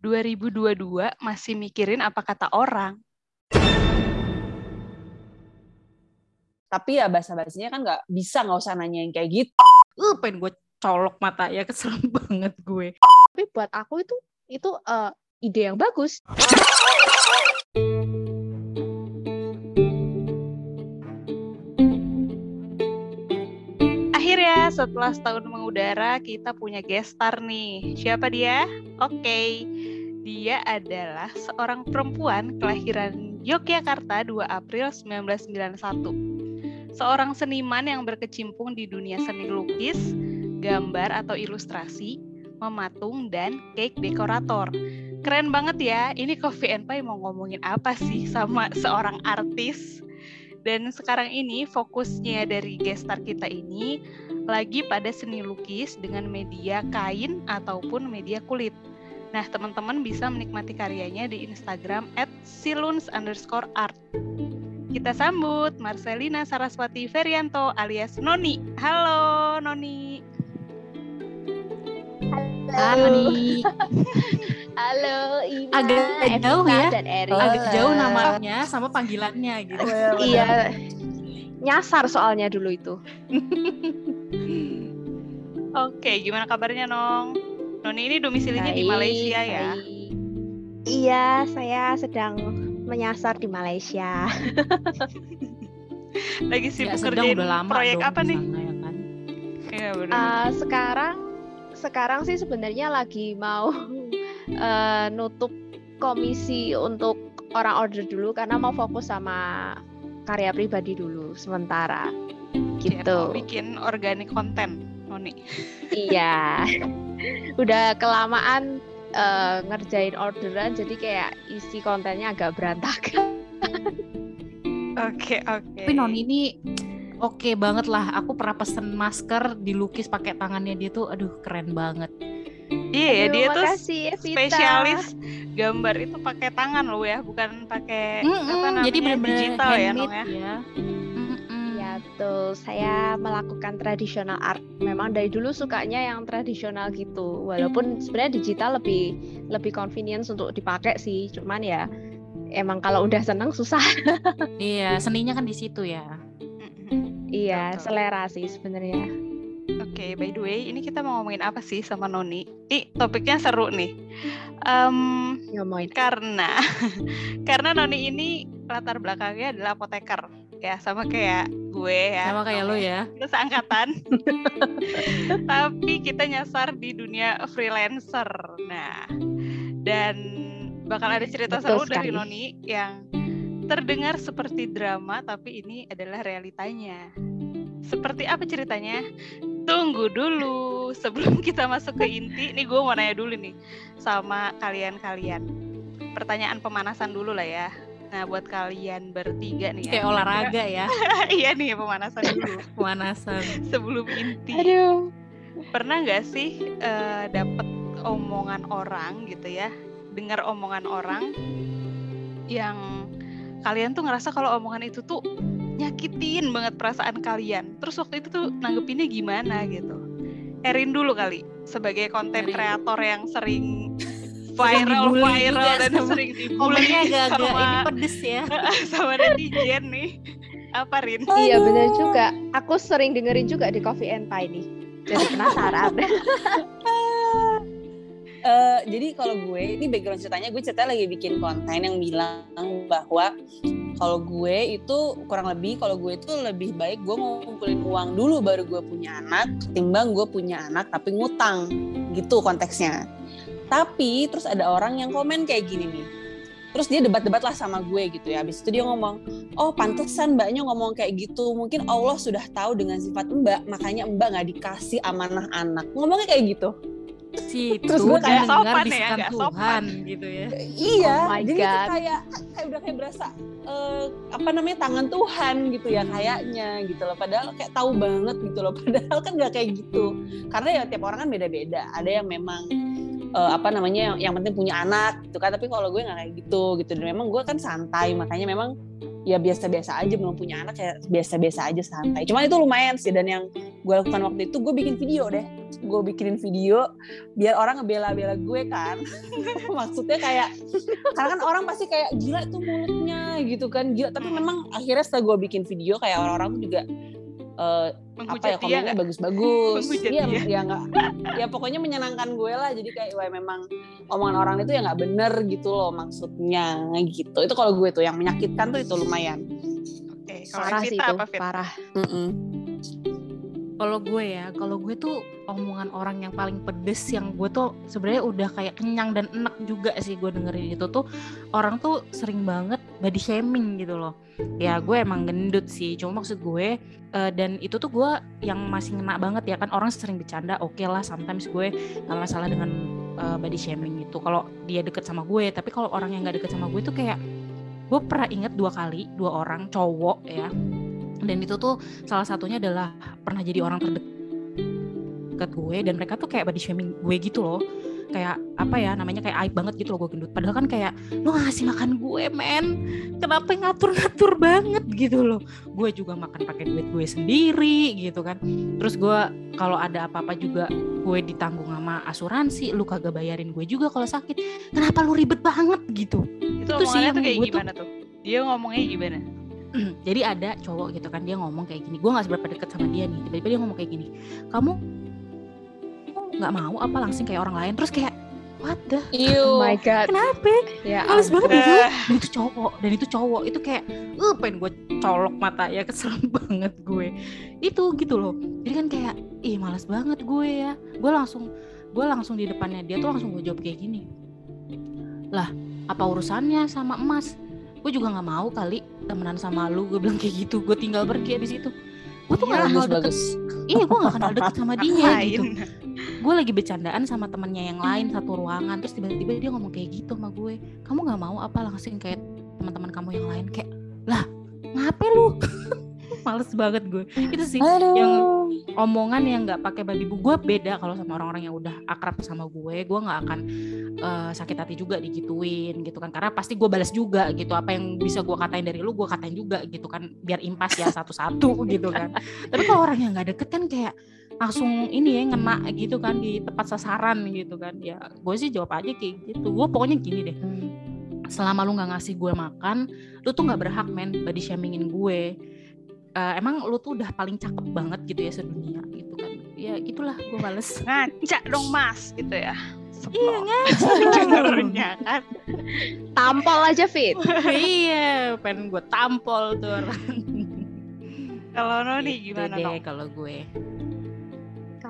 2022 masih mikirin apa kata orang. Tapi ya bahasa-bahasanya kan nggak bisa nggak usah nanya yang kayak gitu. Uh, pengen gue colok mata ya kesel banget gue. Tapi buat aku itu itu uh, ide yang bagus. Akhirnya setelah setahun mengudara kita punya guest star nih. Siapa dia? Oke. Okay. Dia adalah seorang perempuan kelahiran Yogyakarta 2 April 1991. Seorang seniman yang berkecimpung di dunia seni lukis, gambar atau ilustrasi, mematung, dan cake dekorator. Keren banget ya, ini Coffee and Pie mau ngomongin apa sih sama seorang artis? Dan sekarang ini fokusnya dari gestar kita ini lagi pada seni lukis dengan media kain ataupun media kulit. Nah, teman-teman bisa menikmati karyanya di Instagram at siluns underscore art. Kita sambut Marcelina Saraswati Ferianto alias Noni. Halo Noni. Halo Noni. Halo Ina, agak jauh ya, dan Eri. agak jauh namanya sama panggilannya gitu. iya, nyasar soalnya dulu itu. Oke, gimana kabarnya Nong? Noni ini domisilinya di Malaysia ya? Iya, saya sedang menyasar di Malaysia. Lagi sibuk kerjain proyek apa nih? ya kan? Uh, sekarang sekarang sih sebenarnya lagi mau uh, nutup komisi untuk orang order dulu karena mau fokus sama karya pribadi dulu sementara gitu. Ya, bikin organik konten, Noni. iya. Udah kelamaan uh, ngerjain orderan jadi kayak isi kontennya agak berantakan. Oke, okay, oke. Okay. Tapi Noni ini oke okay banget lah. Aku pernah pesen masker dilukis pakai tangannya dia tuh, aduh keren banget. Iya ya, dia tuh kasih, spesialis gambar itu pakai tangan loh ya, bukan pakai mm -mm, apa namanya jadi bener -bener digital ya, Nong ya. ya. Ya tuh, saya melakukan tradisional art. Memang dari dulu sukanya yang tradisional gitu. Walaupun sebenarnya digital lebih lebih convenience untuk dipakai sih. Cuman ya emang kalau udah seneng susah. iya, seninya kan di situ ya. Iya, selera sih sebenarnya. Oke, okay, by the way, ini kita mau ngomongin apa sih sama Noni? Ih, topiknya seru nih. Um, ngomongin karena karena Noni ini latar belakangnya adalah apoteker ya sama kayak gue ya. Sama kayak lo ya. Kita seangkatan tapi kita nyasar di dunia freelancer. Nah dan bakal ada cerita Betul seru sekali. dari Noni yang terdengar seperti drama tapi ini adalah realitanya. Seperti apa ceritanya? Tunggu dulu. Sebelum kita masuk ke inti nih gue mau nanya dulu nih sama kalian-kalian. Pertanyaan pemanasan dulu lah ya Nah, buat kalian bertiga nih ya. Kayak olahraga ya. iya nih, pemanasan dulu. pemanasan. Sebelum inti. Aduh. Pernah nggak sih uh, dapet omongan orang gitu ya? Dengar omongan orang yang kalian tuh ngerasa kalau omongan itu tuh nyakitin banget perasaan kalian. Terus waktu itu tuh nanggepinnya gimana gitu. Erin dulu kali sebagai konten kreator yang sering viral viral dan sama, sering dibully agak-agak ini pedes ya. sama netizen nih. Apa Rin? Iya benar juga. Aku sering dengerin juga di Coffee and Pie nih. Jadi penasaran. Uh, jadi kalau gue ini background ceritanya gue cerita lagi bikin konten yang bilang bahwa kalau gue itu kurang lebih kalau gue itu lebih baik gue mau ngumpulin uang dulu baru gue punya anak ketimbang gue punya anak tapi ngutang gitu konteksnya tapi terus ada orang yang komen kayak gini nih. Terus dia debat-debat lah sama gue gitu ya. Habis itu dia ngomong oh pantesan mbaknya ngomong kayak gitu. Mungkin Allah sudah tahu dengan sifat mbak makanya mbak nggak dikasih amanah anak. Ngomongnya kayak gitu. Si terus gue kayak sopan ya, Tuhan sopan. gitu ya. Iya oh jadi God. kayak kayak udah kayak berasa uh, apa namanya tangan Tuhan gitu ya kayaknya gitu loh. Padahal kayak tahu banget gitu loh. Padahal kan nggak kayak gitu. Karena ya tiap orang kan beda-beda. Ada yang memang uh, apa namanya yang, yang penting punya anak gitu kan. Tapi kalau gue nggak kayak gitu gitu. Dan memang gue kan santai makanya memang ya biasa-biasa aja belum punya anak ya biasa-biasa aja santai. Cuman itu lumayan sih dan yang gue lakukan waktu itu gue bikin video deh. Gue bikinin video biar orang ngebela-bela gue kan. Maksudnya kayak karena kan orang pasti kayak gila tuh mulutnya gitu kan. Gila tapi memang akhirnya setelah gue bikin video kayak orang-orang juga uh, apa ya komennya bagus-bagus. Iya ya nggak. Ya pokoknya menyenangkan gue lah. Jadi kayak wah memang omongan orang itu ya nggak bener gitu loh maksudnya gitu. Itu kalau gue tuh yang menyakitkan tuh itu lumayan. Oke okay, kalau parah sih itu apa, parah. Mm -mm. Kalau gue ya, kalau gue tuh omongan orang yang paling pedes yang gue tuh sebenarnya udah kayak kenyang dan enak juga sih gue dengerin itu tuh. Orang tuh sering banget body shaming gitu loh. Ya gue emang gendut sih, cuma maksud gue uh, dan itu tuh gue yang masih ngena banget ya. Kan orang sering bercanda, oke okay lah sometimes gue gak masalah dengan uh, body shaming itu kalau dia deket sama gue, tapi kalau orang yang gak deket sama gue tuh kayak gue pernah inget dua kali dua orang cowok ya. Dan itu tuh salah satunya adalah pernah jadi orang terdekat gue dan mereka tuh kayak body shaming gue gitu loh kayak apa ya namanya kayak aib banget gitu loh gue gendut. Padahal kan kayak lo ngasih makan gue men. Kenapa ngatur-ngatur banget? Gitu loh. Gue juga makan pakai duit gue sendiri gitu kan. Terus gue kalau ada apa-apa juga gue ditanggung sama asuransi lu kagak bayarin gue juga kalau sakit. Kenapa lu ribet banget? Gitu. Itu, itu sih yang tuh kayak gimana tuh? Dia ngomongnya gimana? Jadi ada cowok gitu kan dia ngomong kayak gini. Gue nggak seberapa deket sama dia nih. Tiba-tiba dia ngomong kayak gini kamu nggak mau apa langsung kayak orang lain. Terus kayak what the oh my god. Kenapa? Ya males banget itu dan itu cowok dan itu cowok. Itu kayak uh pengen gue colok mata ya kesel banget gue. Itu gitu loh. Jadi kan kayak ih males banget gue ya. Gue langsung gue langsung di depannya dia tuh langsung gue jawab kayak gini. Lah apa urusannya sama emas? Gue juga nggak mau kali temenan sama lu gue bilang kayak gitu. Gue tinggal pergi abis itu. Gue tuh nggak kenal deket iya gue nggak kenal deket sama dia gitu gue lagi bercandaan sama temennya yang lain satu ruangan terus tiba-tiba dia ngomong kayak gitu sama gue. Kamu nggak mau apa langsung kayak teman-teman kamu yang lain? Kayak lah ngapain lu? Males banget gue. Itu sih Aduh. yang omongan yang nggak pakai babi bu gue beda kalau sama orang-orang yang udah akrab sama gue. Gue nggak akan uh, sakit hati juga digituin gitu kan. Karena pasti gue balas juga gitu. Apa yang bisa gue katain dari lu gue katain juga gitu kan. Biar impas ya satu-satu gitu kan. Tapi kalau orang yang nggak deket kan kayak langsung ini ya ngena gitu kan di tempat sasaran gitu kan. Ya gue sih jawab aja kayak gitu. Gue pokoknya gini deh. Selama lu nggak ngasih gue makan lu tuh nggak berhak men body shamingin gue. Uh, emang lu tuh udah paling cakep banget gitu ya sedunia gitu kan. Ya gitulah gue males ngaca dong mas gitu ya. Iya ngaca. Dengernya kan? Tampol aja fit. Iya pengen gue tampol tuh orang. Kalau Noni gitu gimana deh kalau gue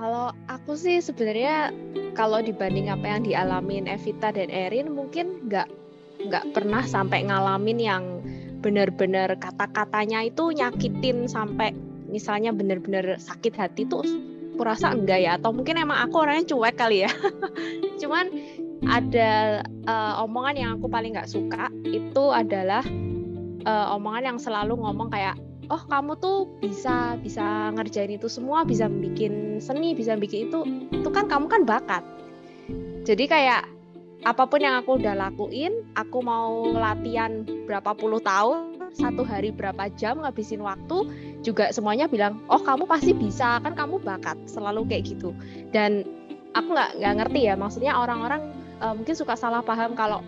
kalau aku sih sebenarnya kalau dibanding apa yang dialamin Evita dan Erin mungkin nggak nggak pernah sampai ngalamin yang benar-benar kata-katanya itu nyakitin sampai misalnya benar-benar sakit hati tuh kurasa enggak ya? Atau mungkin emang aku orangnya cuek kali ya? Cuman ada uh, omongan yang aku paling nggak suka itu adalah uh, omongan yang selalu ngomong kayak oh kamu tuh bisa bisa ngerjain itu semua bisa bikin seni bisa bikin itu itu kan kamu kan bakat jadi kayak apa pun yang aku udah lakuin, aku mau latihan berapa puluh tahun, satu hari berapa jam ngabisin waktu, juga semuanya bilang, oh kamu pasti bisa, kan kamu bakat, selalu kayak gitu. Dan aku nggak nggak ngerti ya, maksudnya orang-orang uh, mungkin suka salah paham kalau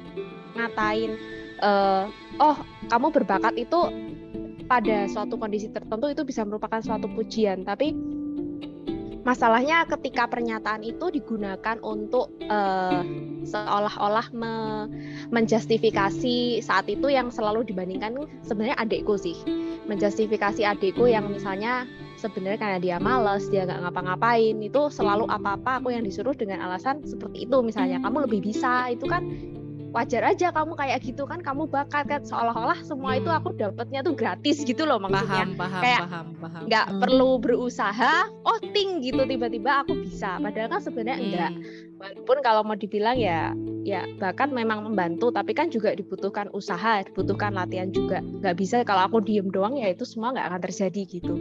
ngatain, uh, oh kamu berbakat itu pada suatu kondisi tertentu itu bisa merupakan suatu pujian, tapi masalahnya ketika pernyataan itu digunakan untuk uh, seolah-olah me menjustifikasi saat itu yang selalu dibandingkan sebenarnya adikku sih. Menjustifikasi adikku yang misalnya sebenarnya karena dia males dia nggak ngapa-ngapain itu selalu apa-apa aku yang disuruh dengan alasan seperti itu misalnya. Kamu lebih bisa itu kan wajar aja kamu kayak gitu kan kamu bakat kan seolah-olah semua hmm. itu aku dapatnya tuh gratis gitu loh maksudnya paham, paham, kayak paham, paham. nggak hmm. perlu berusaha oh ting gitu tiba-tiba aku bisa padahal kan sebenarnya hmm. enggak walaupun kalau mau dibilang ya ya bakat memang membantu tapi kan juga dibutuhkan usaha dibutuhkan latihan juga nggak bisa kalau aku diem doang ya itu semua nggak akan terjadi gitu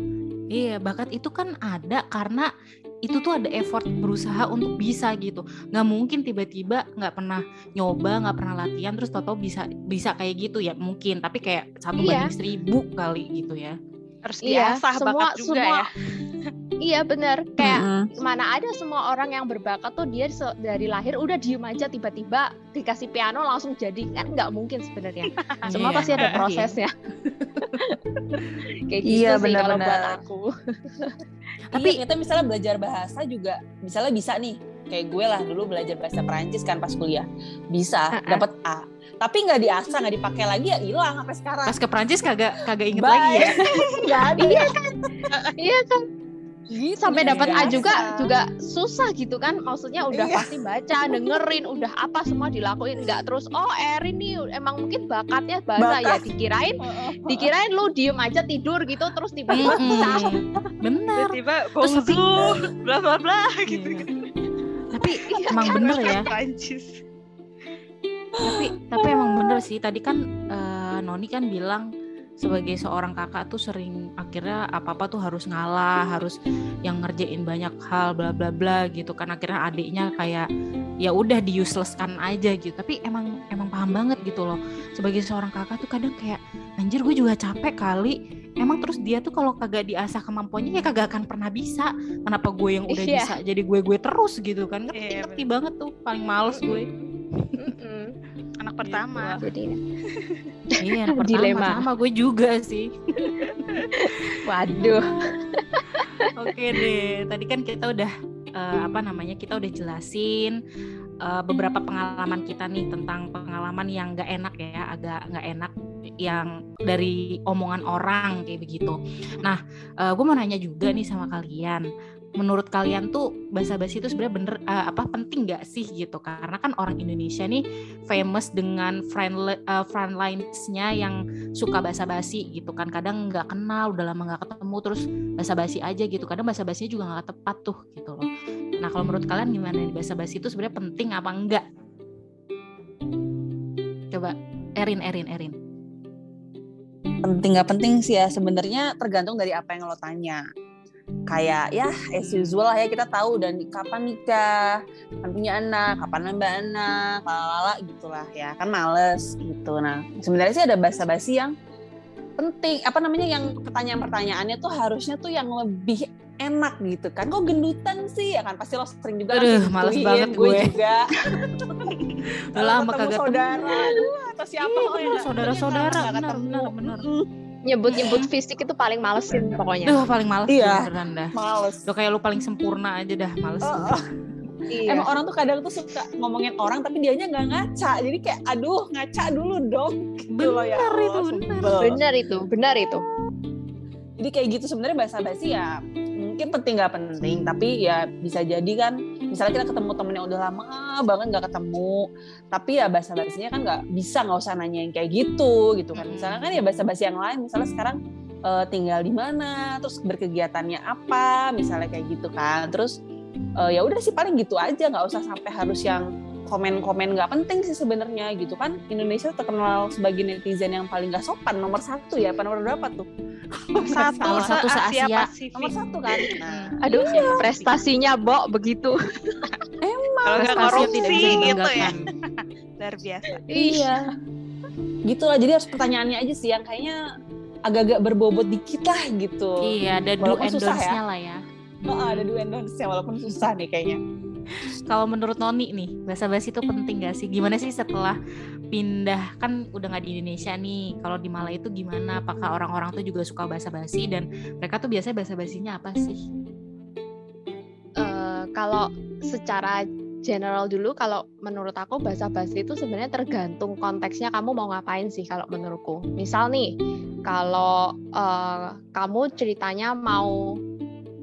Iya, bakat itu kan ada karena itu tuh ada effort berusaha untuk bisa gitu. Nggak mungkin tiba-tiba nggak pernah nyoba, nggak pernah latihan, terus tau-tau bisa bisa kayak gitu ya mungkin. Tapi kayak satu iya. banding seribu kali gitu ya. Harus iya, semua, juga semua, ya. Iya bener, kayak mm -hmm. mana ada semua orang yang berbakat tuh dia dari lahir udah diem aja tiba-tiba dikasih piano langsung jadi kan nggak mungkin sebenarnya. Semua yeah. pasti ada prosesnya. kayak gitu iya, sih kalau buat aku. Tapi iya, kita misalnya belajar bahasa juga misalnya bisa nih kayak gue lah dulu belajar bahasa Perancis kan pas kuliah bisa uh -uh. dapat A tapi nggak diasah nggak dipakai lagi ya hilang sampai sekarang. Pas ke Perancis kagak kagak inget Bye. lagi ya? Nggak ada. Iya kan? Iya kan? Gitu, sampai dapat A juga juga susah gitu kan? Maksudnya udah iya. pasti baca dengerin udah apa semua dilakuin nggak terus oh Erin nih emang mungkin bakatnya bahasa ya? Dikirain dikirain lu diem aja tidur gitu terus tiba-tiba bisa bener tiba-tiba bonjour bla bla bla gitu, gitu. tapi emang bener ya tapi tapi emang bener sih. Tadi kan uh, Noni kan bilang sebagai seorang kakak tuh sering akhirnya apa apa tuh harus ngalah harus yang ngerjain banyak hal bla bla bla gitu kan. Akhirnya adiknya kayak ya udah di uselesskan aja gitu. Tapi emang emang paham banget gitu loh. Sebagai seorang kakak tuh kadang kayak anjir gue juga capek kali. Emang terus dia tuh kalau kagak diasah kemampuannya ya kagak akan pernah bisa. Kenapa gue yang udah yeah. bisa jadi gue gue terus gitu kan? Ngerti yeah, ngerti banget tuh. Paling males gue anak pertama. Jadi iya anak pertama Dilema. sama gue juga sih. Waduh. Oke deh tadi kan kita udah uh, apa namanya kita udah jelasin uh, beberapa pengalaman kita nih tentang pengalaman yang gak enak ya agak gak enak yang dari omongan orang kayak begitu. Nah, uh, gue mau nanya juga nih sama kalian, menurut kalian tuh bahasa basi itu sebenarnya bener uh, apa penting gak sih gitu? Karena kan orang Indonesia nih famous dengan friend uh, frontlinesnya yang suka bahasa basi gitu kan. Kadang nggak kenal udah lama nggak ketemu terus bahasa basi aja gitu. Kadang bahasa basinya juga nggak tepat tuh gitu loh. Nah kalau menurut kalian gimana nih? Bahasa basi itu sebenarnya penting apa enggak coba Erin Erin Erin. Penting nggak penting sih ya sebenarnya tergantung dari apa yang lo tanya kayak ya as usual lah ya kita tahu dan kapan nikah, kapan punya anak, kapan nambah anak, lalala gitulah ya kan males gitu. Nah sebenarnya sih ada basa-basi yang penting apa namanya yang pertanyaan-pertanyaannya tuh harusnya tuh yang lebih enak gitu kan. Kok gendutan sih? Ya kan pasti lo sering juga Aduh, males banget gue, gue. juga. Udah lama kagak saudara atau siapa iya, oh, ya, saudara-saudara benar benar benar nyebut-nyebut fisik itu paling malesin pokoknya. Duh, paling males iya, beneran dah. Males. Lo kayak lu paling sempurna aja dah, males. Uh, uh. Iya. Emang orang tuh kadang tuh suka ngomongin orang tapi dianya nggak ngaca. Jadi kayak aduh ngaca dulu dong. Gitu bener ya. itu, bener. Bener itu, benar itu. Jadi kayak gitu sebenarnya bahasa basi ya mungkin penting nggak penting tapi ya bisa jadi kan misalnya kita ketemu temen yang udah lama banget nggak ketemu. Tapi ya bahasa basinya kan nggak bisa nggak usah nanya yang kayak gitu gitu kan. Misalnya kan ya bahasa basi yang lain misalnya sekarang uh, tinggal di mana terus berkegiatannya apa misalnya kayak gitu kan. Terus uh, ya udah sih paling gitu aja nggak usah sampai harus yang komen-komen nggak penting sih sebenarnya gitu kan. Indonesia terkenal sebagai netizen yang paling nggak sopan nomor satu ya apa nomor berapa tuh satu. nomor satu se Asia, nomor satu kan? Nah, aduh iya. prestasinya Bo begitu. Emang. Kalau nggak korupsi gitu ya. luar biasa. Iya. Gitulah jadi harus pertanyaannya aja sih yang kayaknya agak-agak berbobot dikit lah gitu. Iya ada do and ya. lah ya. Oh, ada do and don'ts-nya walaupun susah nih kayaknya kalau menurut Noni nih bahasa basi itu penting gak sih? Gimana sih setelah pindah? Kan udah nggak di Indonesia nih. Kalau di Malaya itu gimana? Apakah orang-orang tuh juga suka bahasa basi dan mereka tuh biasanya bahasa basinya apa sih? Uh, kalau secara general dulu kalau menurut aku bahasa basi itu sebenarnya tergantung konteksnya kamu mau ngapain sih kalau menurutku. Misal nih kalau uh, kamu ceritanya mau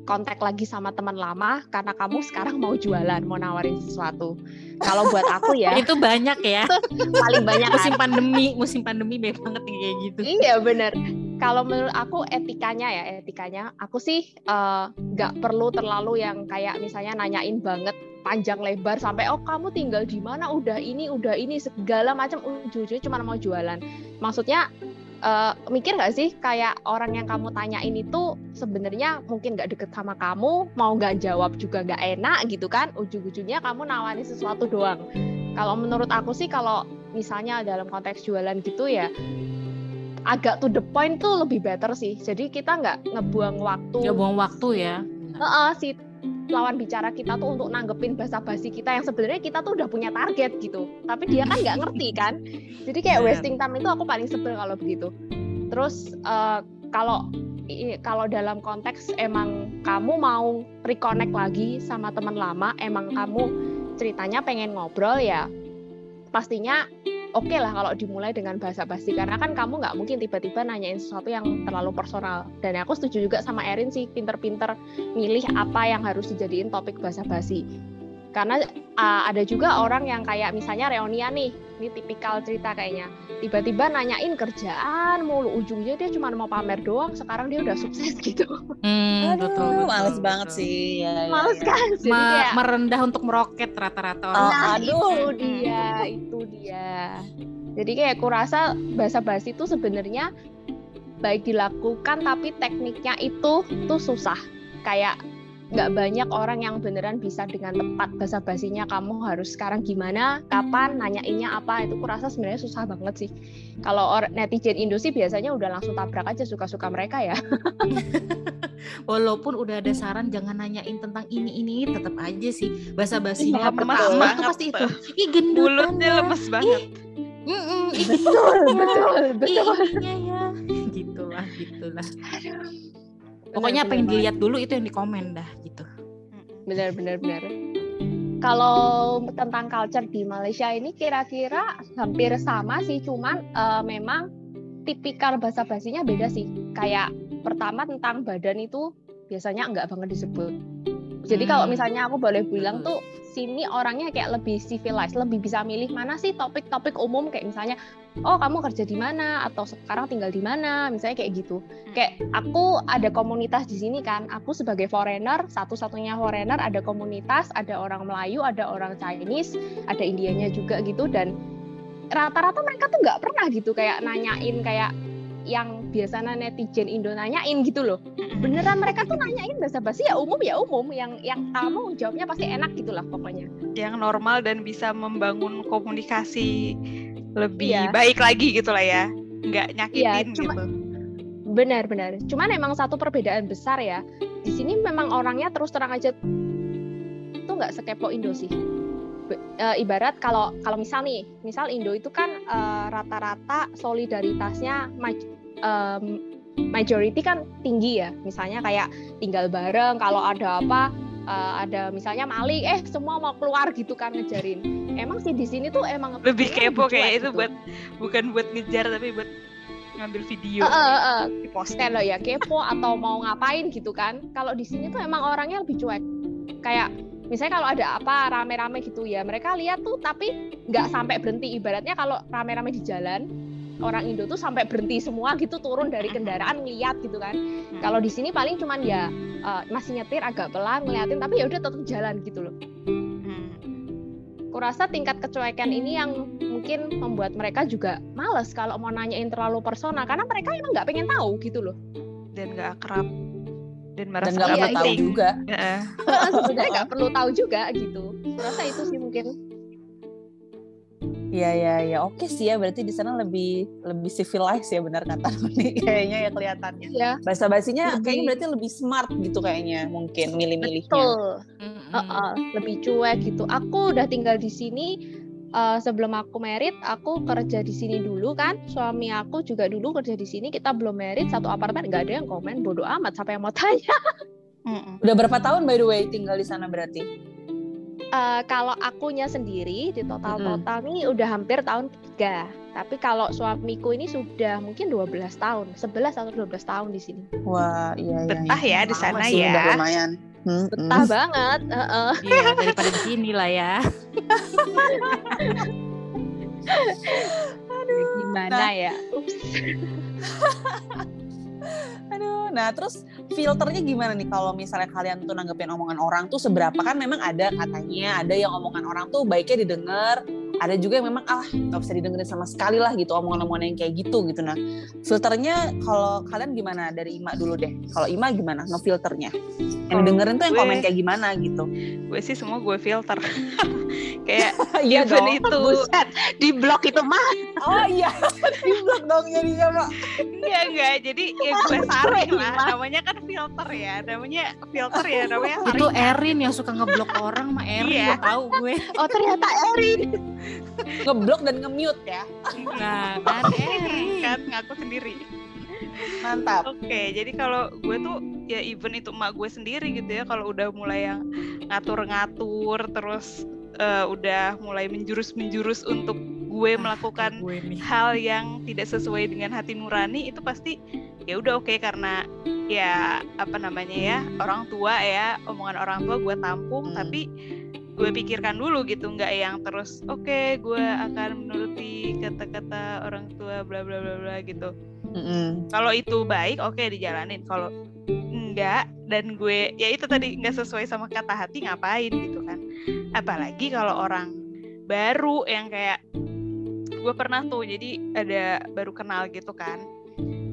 kontak lagi sama teman lama karena kamu sekarang mau jualan, mau nawarin sesuatu. Kalau buat aku ya itu banyak ya. paling banyak musim kan? pandemi, musim pandemi banyak banget kayak gitu. Iya bener. Kalau menurut aku etikanya ya etikanya, aku sih eh, nggak uh, perlu terlalu yang kayak misalnya nanyain banget panjang lebar sampai oh kamu tinggal di mana udah ini udah ini segala macam ujung-ujungnya cuma mau jualan. Maksudnya uh, mikir nggak sih kayak orang yang kamu tanyain itu sebenarnya mungkin nggak deket sama kamu mau nggak jawab juga nggak enak gitu kan? Ujung-ujungnya kamu nawari sesuatu doang. Kalau menurut aku sih kalau misalnya dalam konteks jualan gitu ya agak to the point tuh lebih better sih. Jadi kita nggak ngebuang waktu. Nggak buang waktu ya. Uh, si lawan bicara kita tuh untuk nanggepin bahasa basi kita yang sebenarnya kita tuh udah punya target gitu. Tapi dia kan nggak ngerti kan. Jadi kayak wasting time itu aku paling sebel kalau begitu. Terus uh, kalau kalau dalam konteks emang kamu mau reconnect lagi sama teman lama emang kamu ceritanya pengen ngobrol ya pastinya oke okay lah kalau dimulai dengan bahasa basi. Karena kan kamu nggak mungkin tiba-tiba nanyain sesuatu yang terlalu personal. Dan aku setuju juga sama Erin sih pinter-pinter milih apa yang harus dijadiin topik bahasa basi. Karena uh, ada juga orang yang kayak misalnya reunian nih ini tipikal cerita kayaknya. Tiba-tiba nanyain kerjaan mulu. Ujungnya dia cuma mau pamer doang. Sekarang dia udah sukses gitu. Hmm, Aduh, betul, betul. males betul, banget betul. sih. Ya, ya, males ya. kan Ma kayak, merendah untuk meroket rata-rata orang. Nah aduh. itu dia itu dia. Jadi kayak kurasa bahasa basi itu sebenarnya baik dilakukan tapi tekniknya itu tuh susah. Kayak nggak banyak orang yang beneran bisa dengan tepat bahasa basinya kamu harus sekarang gimana, kapan, nanyainnya apa itu kurasa sebenarnya susah banget sih. Kalau netizen Indo sih biasanya udah langsung tabrak aja suka-suka mereka ya. Walaupun udah ada saran jangan nanyain tentang ini ini tetap aja sih bahasa basinya pertama itu pasti itu. Ih gendut mulutnya lemes banget. Mm -mm, betul, betul, betul. Iya ya, gitulah, gitulah. Pokoknya apa yang dilihat dulu itu yang di komen dah gitu. Benar benar benar. Kalau tentang culture di Malaysia ini kira-kira hampir sama sih, cuman uh, memang tipikal bahasa basinya beda sih. Kayak pertama tentang badan itu biasanya enggak banget disebut. Jadi hmm. kalau misalnya aku boleh bilang tuh sini orangnya kayak lebih civilized, lebih bisa milih mana sih topik-topik umum. Kayak misalnya oh kamu kerja di mana? Atau sekarang tinggal di mana, misalnya kayak gitu. Kayak aku ada komunitas di sini kan, aku sebagai foreigner, satu-satunya foreigner ada komunitas, ada orang Melayu, ada orang Chinese, ada Indianya juga gitu. Dan rata-rata mereka tuh nggak pernah gitu kayak nanyain kayak yang biasanya netizen Indo nanyain gitu loh. Beneran mereka tuh nanyain bahasa basi ya umum ya umum yang yang kamu jawabnya pasti enak gitulah pokoknya. Yang normal dan bisa membangun komunikasi lebih iya. baik lagi gitu lah ya. Nggak nyakitin iya, cuma, gitu. Benar benar. Cuman emang satu perbedaan besar ya. Di sini memang orangnya terus terang aja tuh nggak sekepo Indo sih uh, ibarat kalau kalau misal nih, misal Indo itu kan uh, rata-rata solidaritasnya um, majority kan tinggi ya. Misalnya kayak tinggal bareng, kalau ada apa uh, ada misalnya maling, eh semua mau keluar gitu kan ngejarin. Emang sih di sini tuh emang lebih kepo kayak itu gitu. buat bukan buat ngejar tapi buat ngambil video uh, uh, uh. di lo ya kepo atau mau ngapain gitu kan kalau di sini tuh emang orangnya lebih cuek kayak misalnya kalau ada apa rame-rame gitu ya mereka lihat tuh tapi nggak sampai berhenti ibaratnya kalau rame-rame di jalan orang Indo tuh sampai berhenti semua gitu turun dari kendaraan ngeliat gitu kan kalau di sini paling cuman ya uh, masih nyetir agak pelan ngeliatin tapi ya udah tetap jalan gitu loh hmm. kurasa tingkat kecuekan ini yang mungkin membuat mereka juga males kalau mau nanyain terlalu personal karena mereka emang nggak pengen tahu gitu loh dan nggak akrab dan merasa nggak perlu tahu juga. Sebenarnya nggak perlu tahu juga gitu. Rasa itu sih mungkin. Iya ya ya oke sih ya berarti di sana lebih lebih civilized ya benar kata Roni kayaknya ya kelihatannya. Iya. Bahasa basinya lebih... kayaknya berarti lebih smart gitu kayaknya mungkin milih-milihnya. Betul. Mm -hmm. uh -uh, lebih cuek gitu. Aku udah tinggal di sini uh, sebelum aku merit aku kerja di sini dulu kan suami aku juga dulu kerja di sini kita belum merit satu apartemen nggak ada yang komen bodoh amat siapa yang mau tanya udah berapa tahun by the way tinggal di sana berarti uh, kalau akunya sendiri di total total mm. nih udah hampir tahun ketiga tapi kalau suamiku ini sudah mungkin 12 tahun 11 atau 12 tahun di sini wah iya iya betah ya di sana ya udah lumayan Hmm, betah hmm. banget. Uh -uh. Iya, daripada di sini lah ya. Aduh, gimana nah. ya? Ups. Aduh, nah terus filternya gimana nih? Kalau misalnya kalian tuh nanggepin omongan orang tuh seberapa? Kan memang ada katanya ada yang omongan orang tuh baiknya didengar ada juga yang memang ah nggak bisa didengerin sama sekali lah gitu omongan-omongan yang kayak gitu gitu nah filternya kalau kalian gimana dari Ima dulu deh kalau Ima gimana ngefilternya yang dengerin tuh yang gue, komen kayak gimana gitu gue sih semua gue filter kayak iya even dong. itu Buset, di blog itu mah. oh iya di blog dong jadinya mak Iya enggak, jadi ya gue saring lah. Namanya kan filter ya, namanya filter ya, namanya saring. Itu Erin yang suka ngeblok orang mah Erin, Iya. tahu gue. Oh ternyata Erin. ngeblok dan nge-mute ya Nah, kan Erin. kan ngaku sendiri. mantap Oke, jadi kalau gue tuh ya even itu emak gue sendiri gitu ya, kalau udah mulai yang ngatur-ngatur terus eh, udah mulai menjurus-menjurus untuk gue melakukan gue nih. hal yang tidak sesuai dengan hati nurani itu pasti ya udah oke karena ya apa namanya ya orang tua ya omongan orang tua gue tampung Hmm. tapi gue pikirkan dulu gitu nggak yang terus oke gue akan menuruti kata-kata orang tua bla bla bla bla gitu. Mm-mm. kalau itu baik oke dijalanin. Kalau enggak dan gue ya itu tadi nggak sesuai sama kata hati ngapain gitu kan. Apalagi kalau orang baru yang kayak gue pernah tuh jadi ada baru kenal gitu kan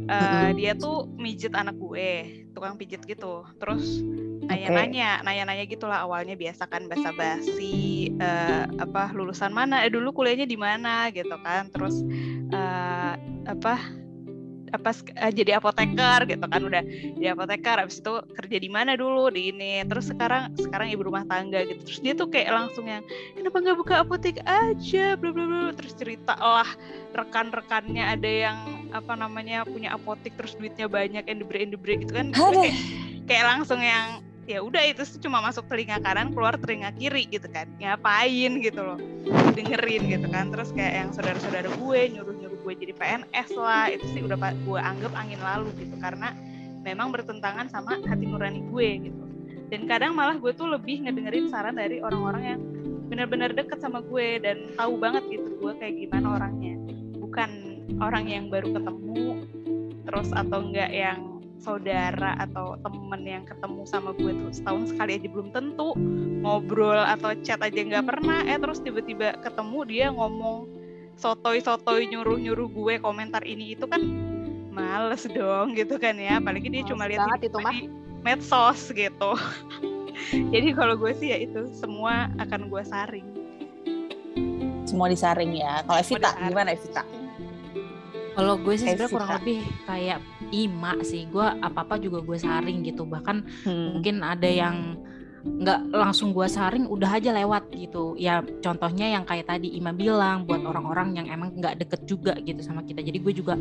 Eh, Mm-mm. dia tuh mijet anak gue tukang pijet gitu. Terus nanya-nanya nanya-nanya gitulah awalnya biasa kan basa-basi eh, apa lulusan mana eh dulu kuliahnya di mana gitu kan. Terus eh, apa apa eh, jadi apoteker gitu kan udah jadi apoteker habis itu kerja di mana dulu di ini. Terus sekarang sekarang ibu rumah tangga gitu. Terus dia tuh kayak langsung yang kenapa nggak buka apotek aja? Bla bla bla terus cerita lah rekan-rekannya ada yang apa namanya punya apotek terus duitnya banyak endebre endebre gitu kan. Kayak, kayak langsung yang ya udah itu cuma masuk telinga kanan keluar telinga kiri gitu kan. Ngapain gitu loh dengerin gitu kan. Terus kayak yang saudara-saudara gue nyuruh-nyuruh gue jadi PNS lah itu sih udah gue anggap angin lalu gitu karena memang bertentangan sama hati nurani gue gitu. Dan kadang malah gue tuh lebih ngedengerin saran dari orang-orang yang benar-benar deket sama gue dan tahu banget gitu gue kayak gimana orangnya. Bukan orang yang baru ketemu terus atau enggak yang saudara atau temen yang ketemu sama gue tuh setahun sekali aja belum tentu ngobrol atau chat aja nggak pernah eh terus tiba-tiba ketemu dia ngomong sotoy-sotoy nyuruh-nyuruh gue komentar ini itu kan males dong gitu kan ya apalagi dia Males cuma lihat itu gue mah. di medsos gitu jadi kalau gue sih ya itu semua akan gue saring semua disaring ya kalau Evita disaring. gimana Evita Kalau gue sih sebenarnya kurang lebih kayak Ima sih. Gue apa-apa juga gue saring gitu. Bahkan Hmm. mungkin ada yang nggak langsung gue saring udah aja lewat gitu. Ya contohnya yang kayak tadi Ima bilang buat orang-orang yang emang nggak deket juga gitu sama kita. Jadi gue juga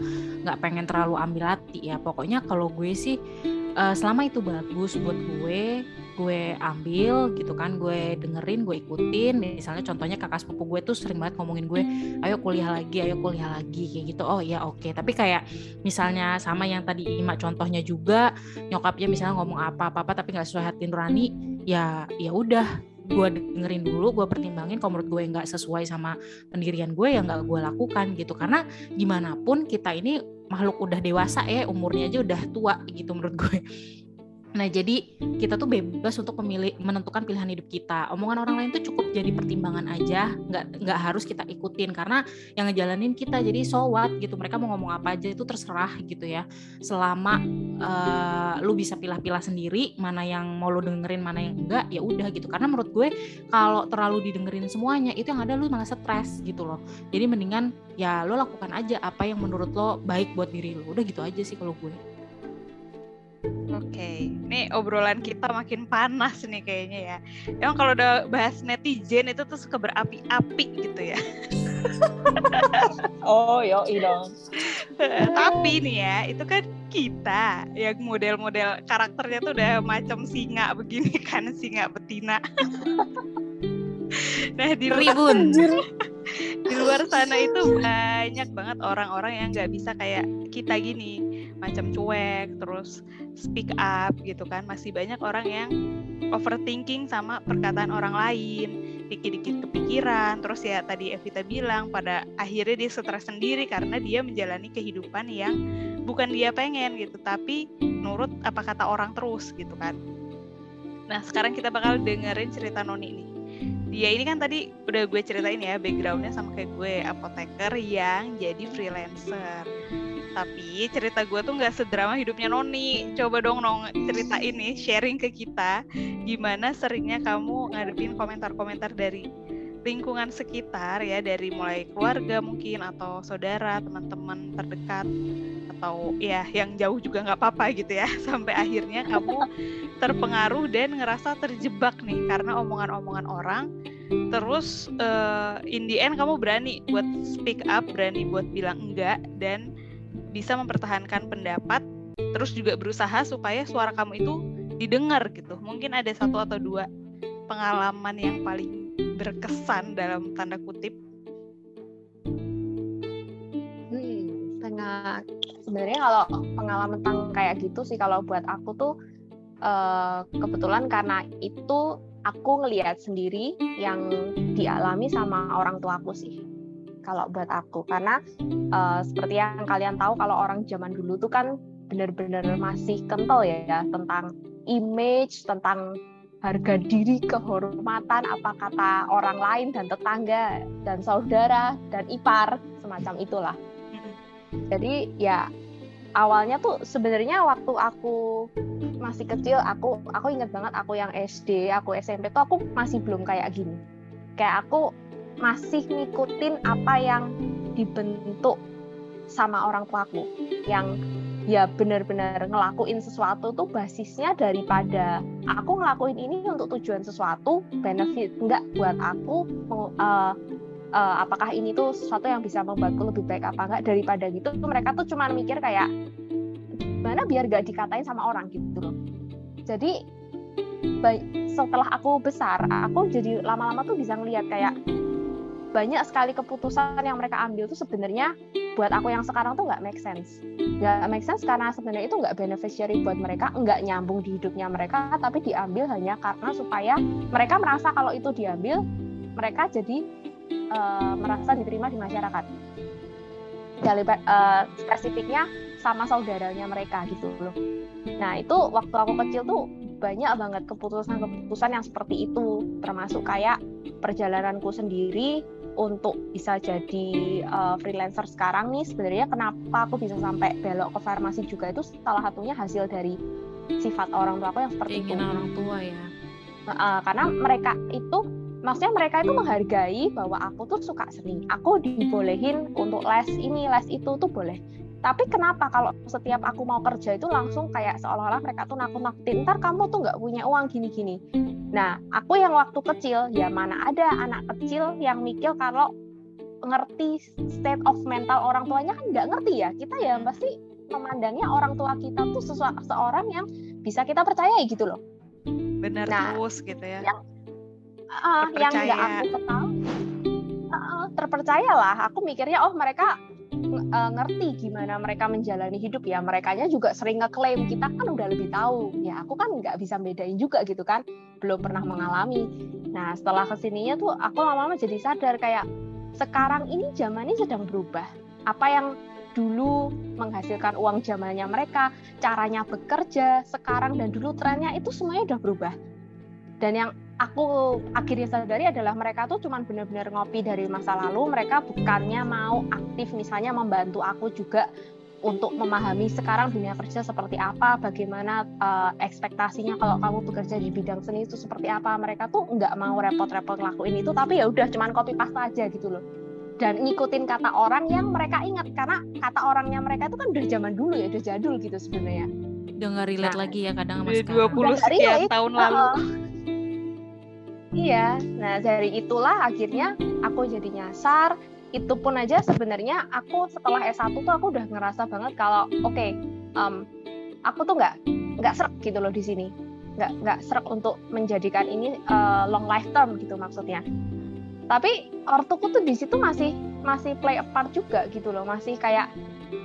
nggak pengen terlalu ambil hati ya. Pokoknya kalau gue sih eh, selama itu bagus buat gue gue ambil gitu kan gue dengerin gue ikutin. Misalnya contohnya kakak sepupu gue tuh sering banget ngomongin gue ayo kuliah lagi ayo kuliah lagi kayak gitu. Oh ya oke. Tapi kayak misalnya sama yang tadi Ima contohnya juga nyokapnya misalnya ngomong apa apa, tapi nggak sesuai hati nurani ya ya udah gue dengerin dulu gue pertimbangin. Kalau menurut gue nggak sesuai sama pendirian gue ya nggak gue lakukan gitu. Karena gimana pun kita ini makhluk udah dewasa ya umurnya aja udah tua gitu menurut gue Nah, jadi kita tuh bebas untuk memilih menentukan pilihan hidup kita. Omongan orang lain tuh cukup jadi pertimbangan aja, nggak nggak harus kita ikutin karena yang ngejalanin kita. Jadi so what gitu. Mereka mau ngomong apa aja itu terserah gitu ya. Selama eh, lu bisa pilah-pilah sendiri mana yang mau lu dengerin, mana yang enggak, ya udah gitu. Karena menurut gue kalau terlalu didengerin semuanya itu yang ada lu malah stres gitu loh. Jadi mendingan ya lo lakukan aja apa yang menurut lo baik buat diri lo. Udah gitu aja sih kalau gue. Oke, ini obrolan kita makin panas nih kayaknya ya. Emang kalau udah bahas netizen itu tuh suka berapi-api gitu ya. oh yo dong Tapi nih ya, itu kan kita yang model-model karakternya tuh udah macam singa begini kan, singa betina. nah di Ribun. di luar sana itu banyak banget orang-orang yang nggak bisa kayak kita gini, macam cuek, terus speak up gitu kan. Masih banyak orang yang overthinking sama perkataan orang lain, dikit-dikit kepikiran. Terus ya tadi Evita bilang pada akhirnya dia stres sendiri karena dia menjalani kehidupan yang bukan dia pengen gitu, tapi nurut apa kata orang terus gitu kan. Nah sekarang kita bakal dengerin cerita Noni nih. Dia ini kan tadi udah gue ceritain ya backgroundnya sama kayak gue apoteker yang jadi freelancer. Tapi cerita gue tuh nggak sedrama hidupnya Noni. Coba dong Nong cerita ini sharing ke kita gimana seringnya kamu ngadepin komentar-komentar dari lingkungan sekitar ya dari mulai keluarga mungkin atau saudara teman-teman terdekat atau ya yang jauh juga nggak apa-apa gitu ya sampai akhirnya kamu terpengaruh dan ngerasa terjebak nih karena omongan-omongan orang. Terus uh, in the end kamu berani buat speak up berani buat bilang enggak dan bisa mempertahankan pendapat terus juga berusaha supaya suara kamu itu didengar gitu. Mungkin ada satu atau dua pengalaman yang paling berkesan dalam tanda kutip? Hmm, tengah sebenarnya kalau pengalaman tentang kayak gitu sih kalau buat aku tuh uh, kebetulan karena itu aku ngelihat sendiri yang dialami sama orang tua aku sih kalau buat aku. Karena uh, seperti yang kalian tahu kalau orang zaman dulu tuh kan benar-benar masih kental ya tentang image tentang harga diri kehormatan apa kata orang lain dan tetangga dan saudara dan ipar semacam itulah. Jadi ya awalnya tuh sebenarnya waktu aku masih kecil aku aku ingat banget aku yang SD aku SMP tuh aku masih belum kayak gini. Kayak aku masih ngikutin apa yang dibentuk sama orang tuaku. Yang ya benar-benar ngelakuin sesuatu tuh basisnya daripada aku ngelakuin ini untuk tujuan sesuatu benefit. Enggak buat aku uh, uh, apakah ini tuh sesuatu yang bisa membuatku lebih baik apa enggak? Daripada gitu mereka tuh cuma mikir kayak mana biar gak dikatain sama orang? gitu loh. Jadi setelah aku besar aku jadi lama-lama tuh bisa ngelihat kayak banyak sekali keputusan yang mereka ambil tuh sebenarnya buat aku yang sekarang tuh nggak make sense. Nggak make sense karena sebenarnya itu nggak beneficiary buat mereka nggak nyambung di hidupnya mereka tapi diambil hanya karena supaya mereka merasa kalau itu diambil mereka jadi uh, merasa diterima di masyarakat. Jadi, uh, spesifiknya sama saudaranya mereka gitu loh. Nah itu waktu aku kecil tuh banyak banget keputusan-keputusan yang seperti itu termasuk kayak perjalananku sendiri untuk bisa jadi uh, freelancer sekarang nih sebenarnya kenapa aku bisa sampai belok ke farmasi juga itu salah satunya hasil dari sifat orang tua aku yang seperti Ingin itu. orang tua ya. Uh, karena mereka itu maksudnya mereka itu menghargai bahwa aku tuh suka seni. Aku dibolehin untuk les ini, les itu tuh boleh. Tapi kenapa kalau setiap aku mau kerja itu langsung kayak seolah-olah mereka tuh nakut-nakutin, ntar kamu tuh nggak punya uang gini-gini. Nah, aku yang waktu kecil, ya mana ada anak kecil yang mikir kalau ngerti state of mental orang tuanya kan nggak ngerti ya. Kita ya pasti memandangnya orang tua kita tuh sesuatu seorang yang bisa kita percayai gitu loh. Benar nah, terus gitu ya. Yang, uh, yang nggak aku kenal, uh, terpercayalah. Aku mikirnya oh mereka uh, ngerti gimana mereka menjalani hidup. Ya mereka juga sering ngeklaim kita kan udah lebih tahu. Ya aku kan nggak bisa bedain juga gitu kan. Belum pernah mengalami. Nah setelah ke sininya tuh aku lama-lama jadi sadar kayak sekarang ini zaman ini sedang berubah. Apa yang dulu menghasilkan uang zamannya mereka, caranya bekerja sekarang dan dulu trennya itu semuanya udah berubah. Dan yang aku akhirnya sadari adalah mereka tuh cuman benar-benar ngopi dari masa lalu mereka bukannya mau aktif misalnya membantu aku juga untuk memahami sekarang dunia kerja seperti apa, bagaimana uh, ekspektasinya kalau kamu bekerja di bidang seni itu seperti apa. Mereka tuh nggak mau repot-repot ngelakuin itu, tapi ya udah cuman copy paste aja gitu loh. Dan ngikutin kata orang yang mereka ingat karena kata orangnya mereka itu kan udah zaman dulu ya, udah jadul gitu sebenarnya. Udah nggak relate nah, lagi ya kadang sama 20 sekian tahun lalu. Uh, Iya, nah dari itulah akhirnya aku jadi nyasar. Itu pun aja sebenarnya aku setelah S1 tuh aku udah ngerasa banget kalau oke, okay, um, aku tuh nggak nggak serak gitu loh di sini, nggak nggak serak untuk menjadikan ini uh, long life term gitu maksudnya. Tapi ortuku tuh di situ masih masih play a part juga gitu loh, masih kayak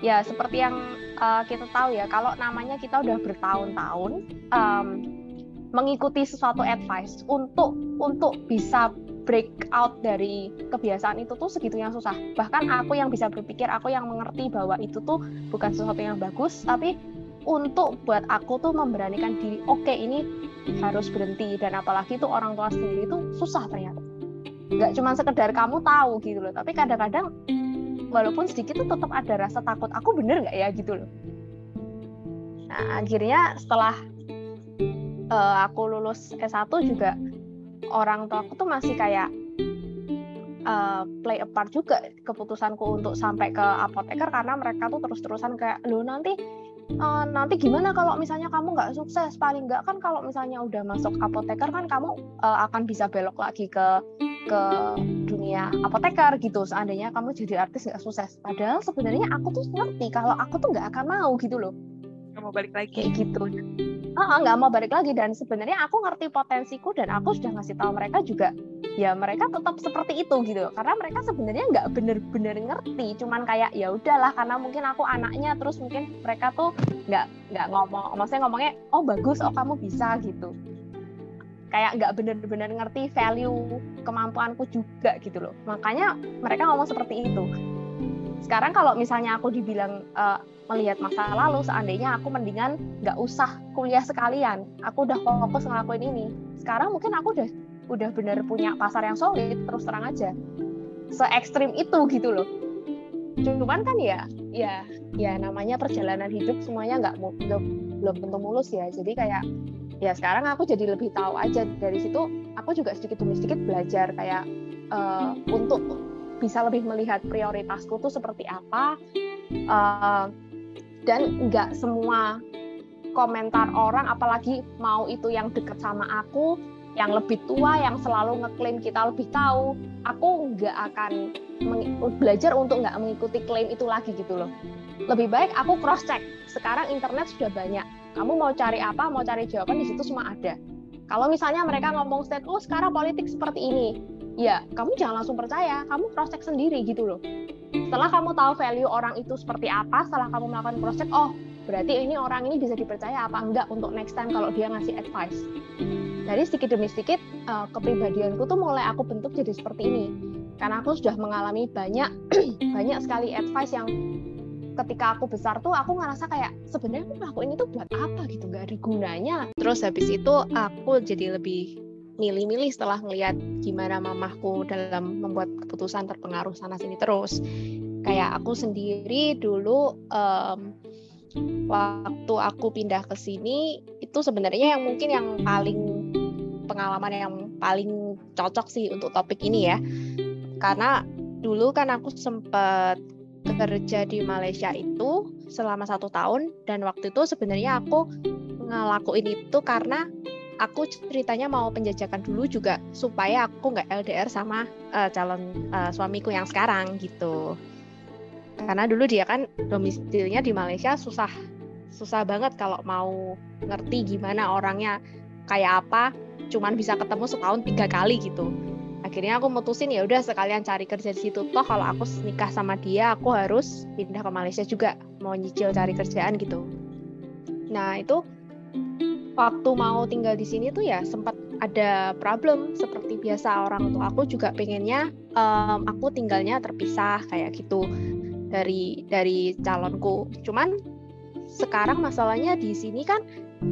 ya seperti yang uh, kita tahu ya kalau namanya kita udah bertahun-tahun um, mengikuti sesuatu advice untuk untuk bisa break out dari kebiasaan itu tuh segitunya susah. Bahkan aku yang bisa berpikir, aku yang mengerti bahwa itu tuh bukan sesuatu yang bagus, tapi untuk buat aku tuh memberanikan diri oke okay, ini harus berhenti. Dan apalagi itu orang tua sendiri itu susah ternyata. Nggak cuma sekedar kamu tahu gitu loh tapi kadang-kadang walaupun sedikit tuh tetap ada rasa takut aku bener nggak ya? gitu loh. Nah akhirnya setelah uh, aku lulus S1 juga orang tua aku tuh masih kayak uh, play a part juga keputusanku untuk sampai ke apoteker karena mereka tuh terus-terusan kayak lo nanti uh, nanti gimana kalau misalnya kamu nggak sukses? Paling nggak kan kalau misalnya udah masuk apoteker kan kamu uh, akan bisa belok lagi ke ke dunia apoteker gitu. Seandainya kamu jadi artis nggak sukses. Padahal sebenarnya aku tuh ngerti kalau aku tuh nggak akan mau gitu loh. Mau balik lagi. Kayak gitu nggak mau balik lagi. Dan sebenarnya aku ngerti potensiku dan aku sudah ngasih tahu mereka juga ya mereka tetap seperti itu gitu. Karena mereka sebenarnya nggak bener-bener ngerti. Cuman kayak ya udahlah karena mungkin aku anaknya terus mungkin mereka tuh nggak nggak ngomong maksudnya ngomongnya oh bagus oh kamu bisa gitu. Kayak nggak bener-bener ngerti value kemampuanku juga gitu loh. Makanya mereka ngomong seperti itu sekarang kalau misalnya aku dibilang uh, melihat masa lalu seandainya aku mendingan nggak usah kuliah sekalian. Aku udah fokus ngelakuin ini. Sekarang mungkin aku udah udah bener punya pasar yang solid terus terang aja. Se ekstrim itu gitu loh. Cuman kan ya ya ya namanya perjalanan hidup semuanya nggak belum tentu mulus ya. Jadi kayak ya sekarang aku jadi lebih tahu aja. Dari situ aku juga sedikit demi sedikit belajar kayak uh, untuk bisa lebih melihat prioritasku tuh seperti apa uh, dan nggak semua komentar orang apalagi mau itu yang deket sama aku yang lebih tua yang selalu ngeklaim kita lebih tahu aku nggak akan belajar untuk nggak mengikuti klaim itu lagi gitu loh. Lebih baik aku cross check sekarang internet sudah banyak. Kamu mau cari apa mau cari jawaban di situ semua ada. Kalau misalnya mereka ngomong state oh sekarang politik seperti ini ya kamu jangan langsung percaya. Kamu cross check sendiri gitu loh. Setelah kamu tahu value orang itu seperti apa setelah kamu melakukan cross check oh berarti ini orang ini bisa dipercaya apa enggak untuk next time kalau dia ngasih advice. Dari sedikit demi sedikit uh, kepribadianku tuh mulai aku bentuk jadi seperti ini. Karena aku sudah mengalami banyak banyak sekali advice yang ketika aku besar tuh aku ngerasa kayak sebenarnya aku ngelakuin itu buat apa gitu? Nggak ada gunanya. Terus habis itu aku jadi lebih milih-milih setelah ngelihat gimana mamahku dalam membuat keputusan terpengaruh sana sini terus. Kayak aku sendiri dulu um, waktu aku pindah ke sini itu sebenarnya yang mungkin yang paling pengalaman yang paling cocok sih untuk topik ini ya. Karena dulu kan aku sempat kerja di Malaysia itu selama satu tahun dan waktu itu sebenarnya aku ngelakuin itu karena aku ceritanya mau penjajakan dulu juga supaya aku nggak LDR sama uh, calon uh, suamiku yang sekarang gitu. Karena dulu dia kan domisilinya di Malaysia susah susah banget kalau mau ngerti gimana orangnya kayak apa. Cuman bisa ketemu setahun tiga kali gitu. Akhirnya aku mutusin ya udah sekalian cari kerja di situ toh. Kalau aku nikah sama dia aku harus pindah ke Malaysia juga mau nyicil cari kerjaan gitu. Nah itu waktu mau tinggal di sini tuh ya sempat ada problem seperti biasa orang tua aku juga pengennya um, aku tinggalnya terpisah kayak gitu dari dari calonku. Cuman sekarang masalahnya di sini kan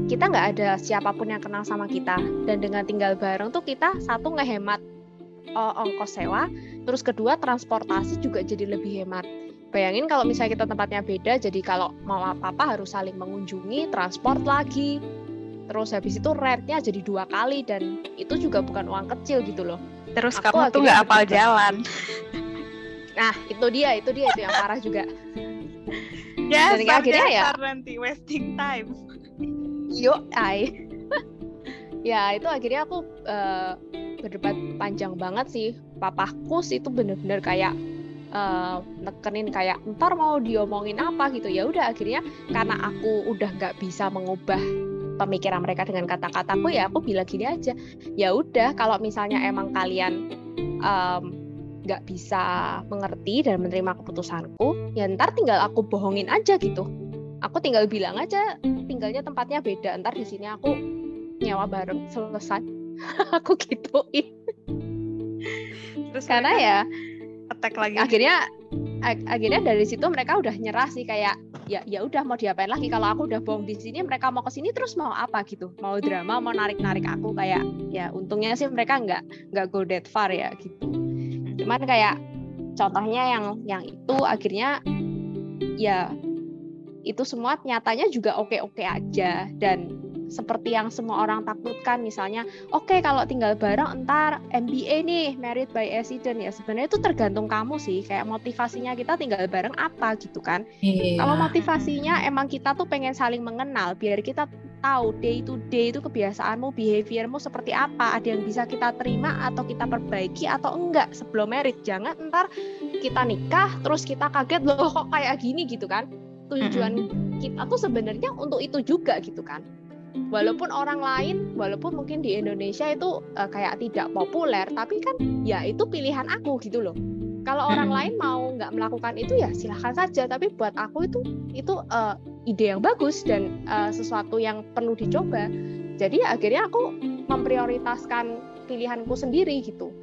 kita nggak ada siapa pun yang kenal sama kita dan dengan tinggal bareng tuh kita satu ngehemat uh, ongkos sewa, terus kedua transportasi juga jadi lebih hemat. Bayangin kalau misalnya kita tempatnya beda, jadi kalau mau apa-apa harus saling mengunjungi, transport lagi, terus habis itu rentnya jadi dua kali dan itu juga bukan uang kecil gitu loh. Terus Aku kamu tuh nggak apal jalan. Nah, itu dia, itu dia itu yang parah juga. ya, Dan akhirnya ya nanti wasting time. Yo, ai. ya, itu akhirnya aku uh, berdebat panjang banget sih. Papaku sih itu bener-bener kayak uh, nekenin kayak ntar mau diomongin apa gitu ya udah akhirnya karena aku udah nggak bisa mengubah pemikiran mereka dengan kata-kataku ya aku bilang gini aja ya udah kalau misalnya emang kalian um, nggak bisa mengerti dan menerima keputusanku, ya ntar tinggal aku bohongin aja gitu. Aku tinggal bilang aja tinggalnya tempatnya beda, ntar di sini aku nyewa bareng selesai. aku gituin. Terus karena ya attack lagi. Akhirnya akhirnya dari situ mereka udah nyerah sih kayak ya ya udah mau diapain lagi? Kalau aku udah bohong di sini mereka mau ke sini terus mau apa gitu? Mau drama mau narik narik aku? Kayak ya untungnya sih mereka nggak nggak go that far ya gitu. Cuman kayak contohnya yang yang itu akhirnya ya itu semua nyatanya juga oke-oke aja dan seperti yang semua orang takutkan misalnya oke okay, kalau tinggal bareng entar MBA nih married by accident. Ya sebenarnya itu tergantung kamu sih kayak motivasinya kita tinggal bareng apa gitu kan. Yeah. kalau motivasinya emang kita tuh pengen saling mengenal biar kita tahu day to day itu kebiasaanmu behaviormu seperti apa ada yang bisa kita terima atau kita perbaiki atau enggak sebelum married. Jangan entar kita nikah terus kita kaget loh kok kayak gini? gitu kan. Tujuan kita tuh sebenarnya untuk itu juga gitu kan walaupun orang lain walaupun mungkin di Indonesia itu uh, kayak tidak populer tapi kan ya itu pilihan aku gitu loh. Kalau orang lain mau nggak melakukan itu ya silahkan saja tapi buat aku itu itu uh, ide yang bagus dan uh, sesuatu yang perlu dicoba. Jadi akhirnya aku memprioritaskan pilihanku sendiri gitu.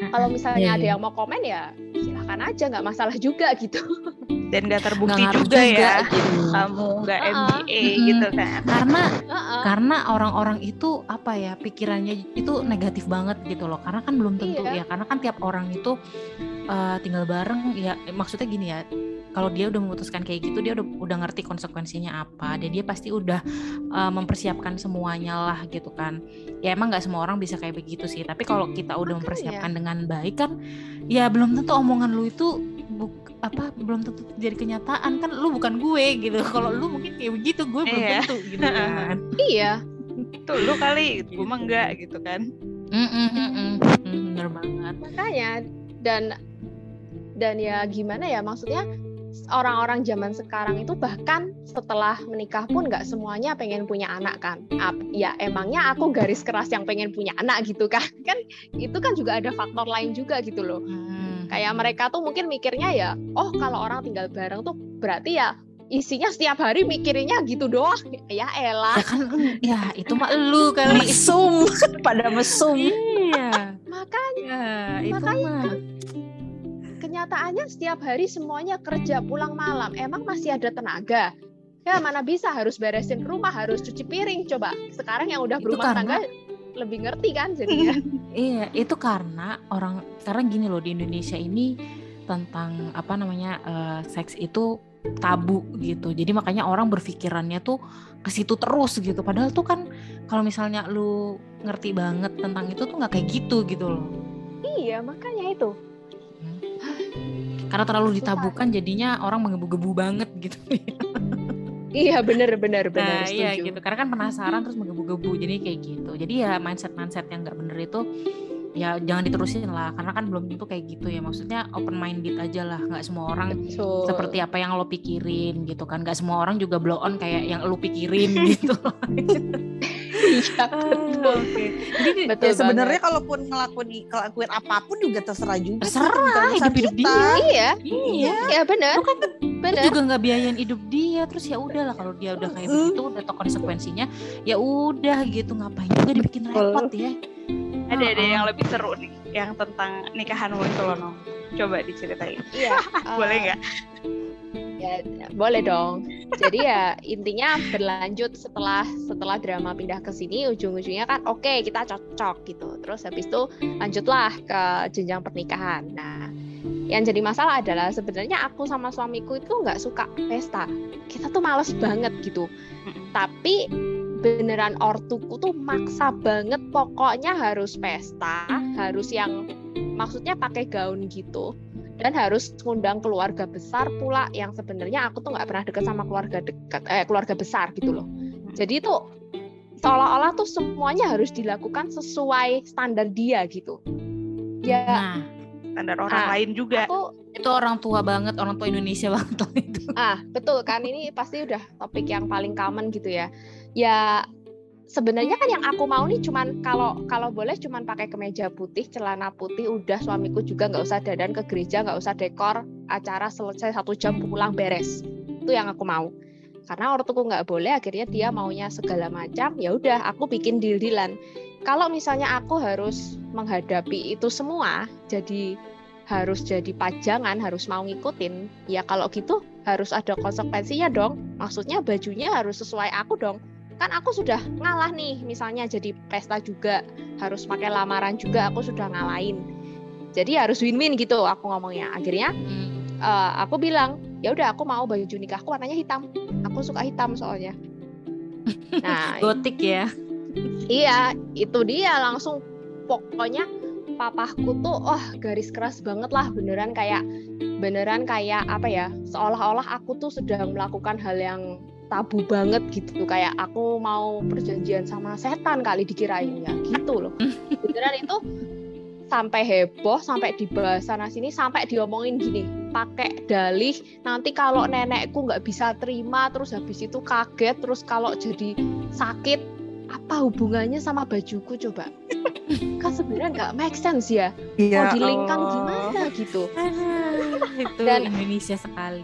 Kalau misalnya yeah, ada iya. yang mau komen ya silahkan aja nggak masalah juga gitu dan gak terbukti gak juga, juga ya gitu. kamu nggak uh -uh. MBA hmm. gitu kan karena uh -uh. karena orang-orang itu apa ya pikirannya itu negatif banget gitu loh karena kan belum tentu iya. ya karena kan tiap orang itu uh, tinggal bareng ya maksudnya gini ya kalau dia udah memutuskan kayak gitu dia udah udah ngerti konsekuensinya apa dan dia pasti udah uh, mempersiapkan semuanya lah gitu kan ya emang nggak semua orang bisa kayak begitu sih tapi kalau kita udah mempersiapkan dengan baik kan ya belum tentu omongan lu itu buk, apa belum tentu jadi kenyataan. Kan lu bukan gue gitu. Kalau lu mungkin kayak begitu gue belum iya. tentu gitu kan. Iya. Tuh lu kali gue mah enggak gitu kan. Mm -mm, mm -mm. bener banget. Makanya dan dan ya gimana ya maksudnya orang-orang zaman sekarang itu bahkan setelah menikah pun nggak semuanya pengen punya anak kan. Ya emangnya aku garis keras yang pengen punya anak gitu kan. Kan itu kan juga ada faktor lain juga gitu loh. Hmm Kayak mereka tuh mungkin mikirnya ya, oh kalau orang tinggal bareng tuh berarti ya isinya setiap hari mikirinnya gitu doang. Ya elah. Ya kan ya itu mah lu kali mesum pada mesum. Iya. Makanya ya, itu makanya mah. kenyataannya setiap hari semuanya kerja pulang malam. Emang masih ada tenaga? Ya mana bisa harus beresin rumah, harus cuci piring. Coba sekarang yang udah berumah tangga lebih ngerti kan jadinya. iya, itu karena orang sekarang gini loh di Indonesia ini tentang apa namanya uh, seks itu tabu gitu. Jadi makanya orang berpikirannya tuh ke situ terus gitu. Padahal tuh kan kalau misalnya lu ngerti banget tentang itu tuh nggak kayak gitu gitu loh. Iya, makanya itu. Hmm. Karena terlalu ditabukan jadinya orang menggebu-gebu banget gitu. Iya bener bener bener. Nah iya gitu. Karena kan penasaran terus menggebu-gebu jadi kayak gitu. Jadi ya mindset mindset yang nggak bener itu ya jangan diterusin lah. Karena kan belum tentu kayak gitu ya. Maksudnya open minded aja lah. Nggak semua orang Betul. seperti apa yang lo pikirin gitu kan. Nggak semua orang juga blow on kayak yang lo pikirin gitu iya betul. Ah, okay. Jadi betul ya sebenarnya kalaupun ngelakuin ngelakuin apa pun juga terserah juga. Terserah hidup hidup dia. Iya. Iya. Iya benar. Lu kan benar. juga nggak biayain hidup dia terus ya udahlah kalau dia udah kayak begitu udah tau konsekuensinya ya udah gitu ngapain juga dibikin repot ya. Ada ada yang lebih seru nih yang tentang nikahanmu itu loh. Coba diceritain. Iya. Boleh nggak? Ya, boleh dong. Jadi ya intinya berlanjut setelah setelah drama pindah ke sini ujung-ujungnya kan oke okay, kita cocok gitu. Terus habis itu lanjutlah ke jenjang pernikahan. Nah, yang jadi masalah adalah sebenarnya aku sama suamiku itu nggak suka pesta. Kita tuh males banget gitu. Tapi beneran ortuku tuh maksa banget pokoknya harus pesta, harus yang maksudnya pakai gaun gitu dan harus ngundang keluarga besar pula yang sebenarnya aku tuh nggak pernah deket sama keluarga dekat eh keluarga besar gitu loh. Jadi itu seolah-olah tuh semuanya harus dilakukan sesuai standar dia gitu. Ya. Nah, standar orang nah, lain juga. aku, itu orang tua banget orang tua Indonesia banget itu. Ah betul kan? Ini pasti udah topik yang paling common gitu ya. Ya sebenarnya kan yang aku mau nih cuman kalau kalau boleh cuman pakai kemeja putih celana putih udah suamiku juga nggak usah dadan ke gereja nggak usah dekor acara selesai satu jam pulang beres itu yang aku mau karena ortuku nggak boleh akhirnya dia maunya segala macam ya udah aku bikin deal dealan kalau misalnya aku harus menghadapi itu semua jadi harus jadi pajangan, harus mau ngikutin, ya kalau gitu harus ada konsekuensinya dong. Maksudnya bajunya harus sesuai aku dong. Kan aku sudah ngalah nih, misalnya jadi pesta juga, harus pakai lamaran juga, aku sudah ngalahin. Jadi harus win-win gitu aku ngomongnya. Akhirnya uh, aku bilang, ya udah aku mau baju nikahku warnanya hitam. Aku suka hitam soalnya. Nah, gotik ya. Iya, itu dia langsung pokoknya papahku tuh wah garis keras banget lah beneran kayak beneran kayak apa ya seolah-olah aku tuh sedang melakukan hal yang tabu banget gitu. Kayak aku mau perjanjian sama setan kali dikirain. Ya gitu loh. Beneran itu sampai heboh sampai dibahas sana sini sampai diomongin gini pakai dalih nanti kalau nenekku nggak bisa terima terus habis itu kaget terus kalau jadi sakit apa hubungannya sama bajuku coba? Kan sebenarnya nggak make sense ya, ya mau dilingkan gimana gitu? Itu dan Indonesia sekali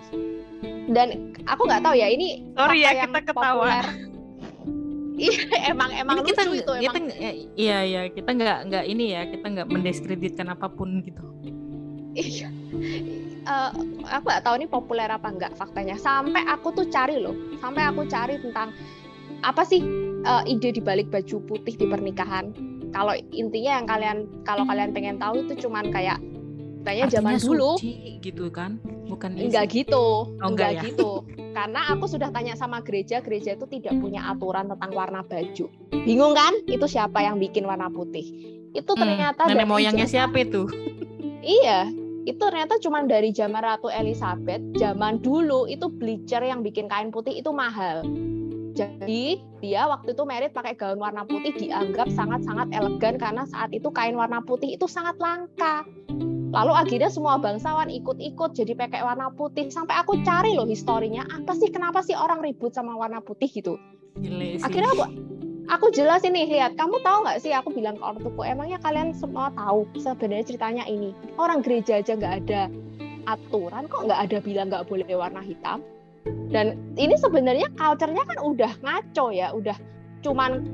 dan aku nggak tahu ya ini sorry ya kita ketawa Iya emang emang ini kita, lucu itu kita, emang. Iya iya kita nggak nggak ini ya kita nggak mendiskreditkan apa pun gitu. Iya. Uh, aku nggak tahu ini populer apa enggak faktanya. Sampai aku tuh cari loh, sampai aku cari tentang apa sih uh, ide di balik baju putih di pernikahan. Kalau intinya yang kalian kalau kalian pengen tahu itu cuman kayak kayaknya zaman dulu gitu kan bukan enggak gitu oh, enggak, enggak ya? gitu. Karena aku sudah tanya sama gereja gereja itu tidak punya aturan tentang warna baju. Bingung kan? Itu siapa yang bikin warna putih? Itu hmm, ternyata hmm, nenek moyangnya siapa itu? Iya itu ternyata cuma dari zaman Ratu Elizabeth zaman dulu itu bleacher yang bikin kain putih itu mahal. Jadi dia waktu itu merit pakai gaun warna putih dianggap sangat-sangat elegan karena saat itu kain warna putih itu sangat langka. Lalu akhirnya semua bangsawan ikut-ikut jadi pakai warna putih. Sampai aku cari loh historinya apa sih kenapa sih orang ribut sama warna putih gitu. Akhirnya aku aku jelas ini lihat kamu tahu nggak sih aku bilang ke ortuku emangnya kalian semua tahu sebenarnya ceritanya ini? Orang gereja aja nggak ada aturan kok nggak ada bilang nggak boleh warna hitam? Dan ini sebenarnya culture-nya kan udah ngaco ya udah cuman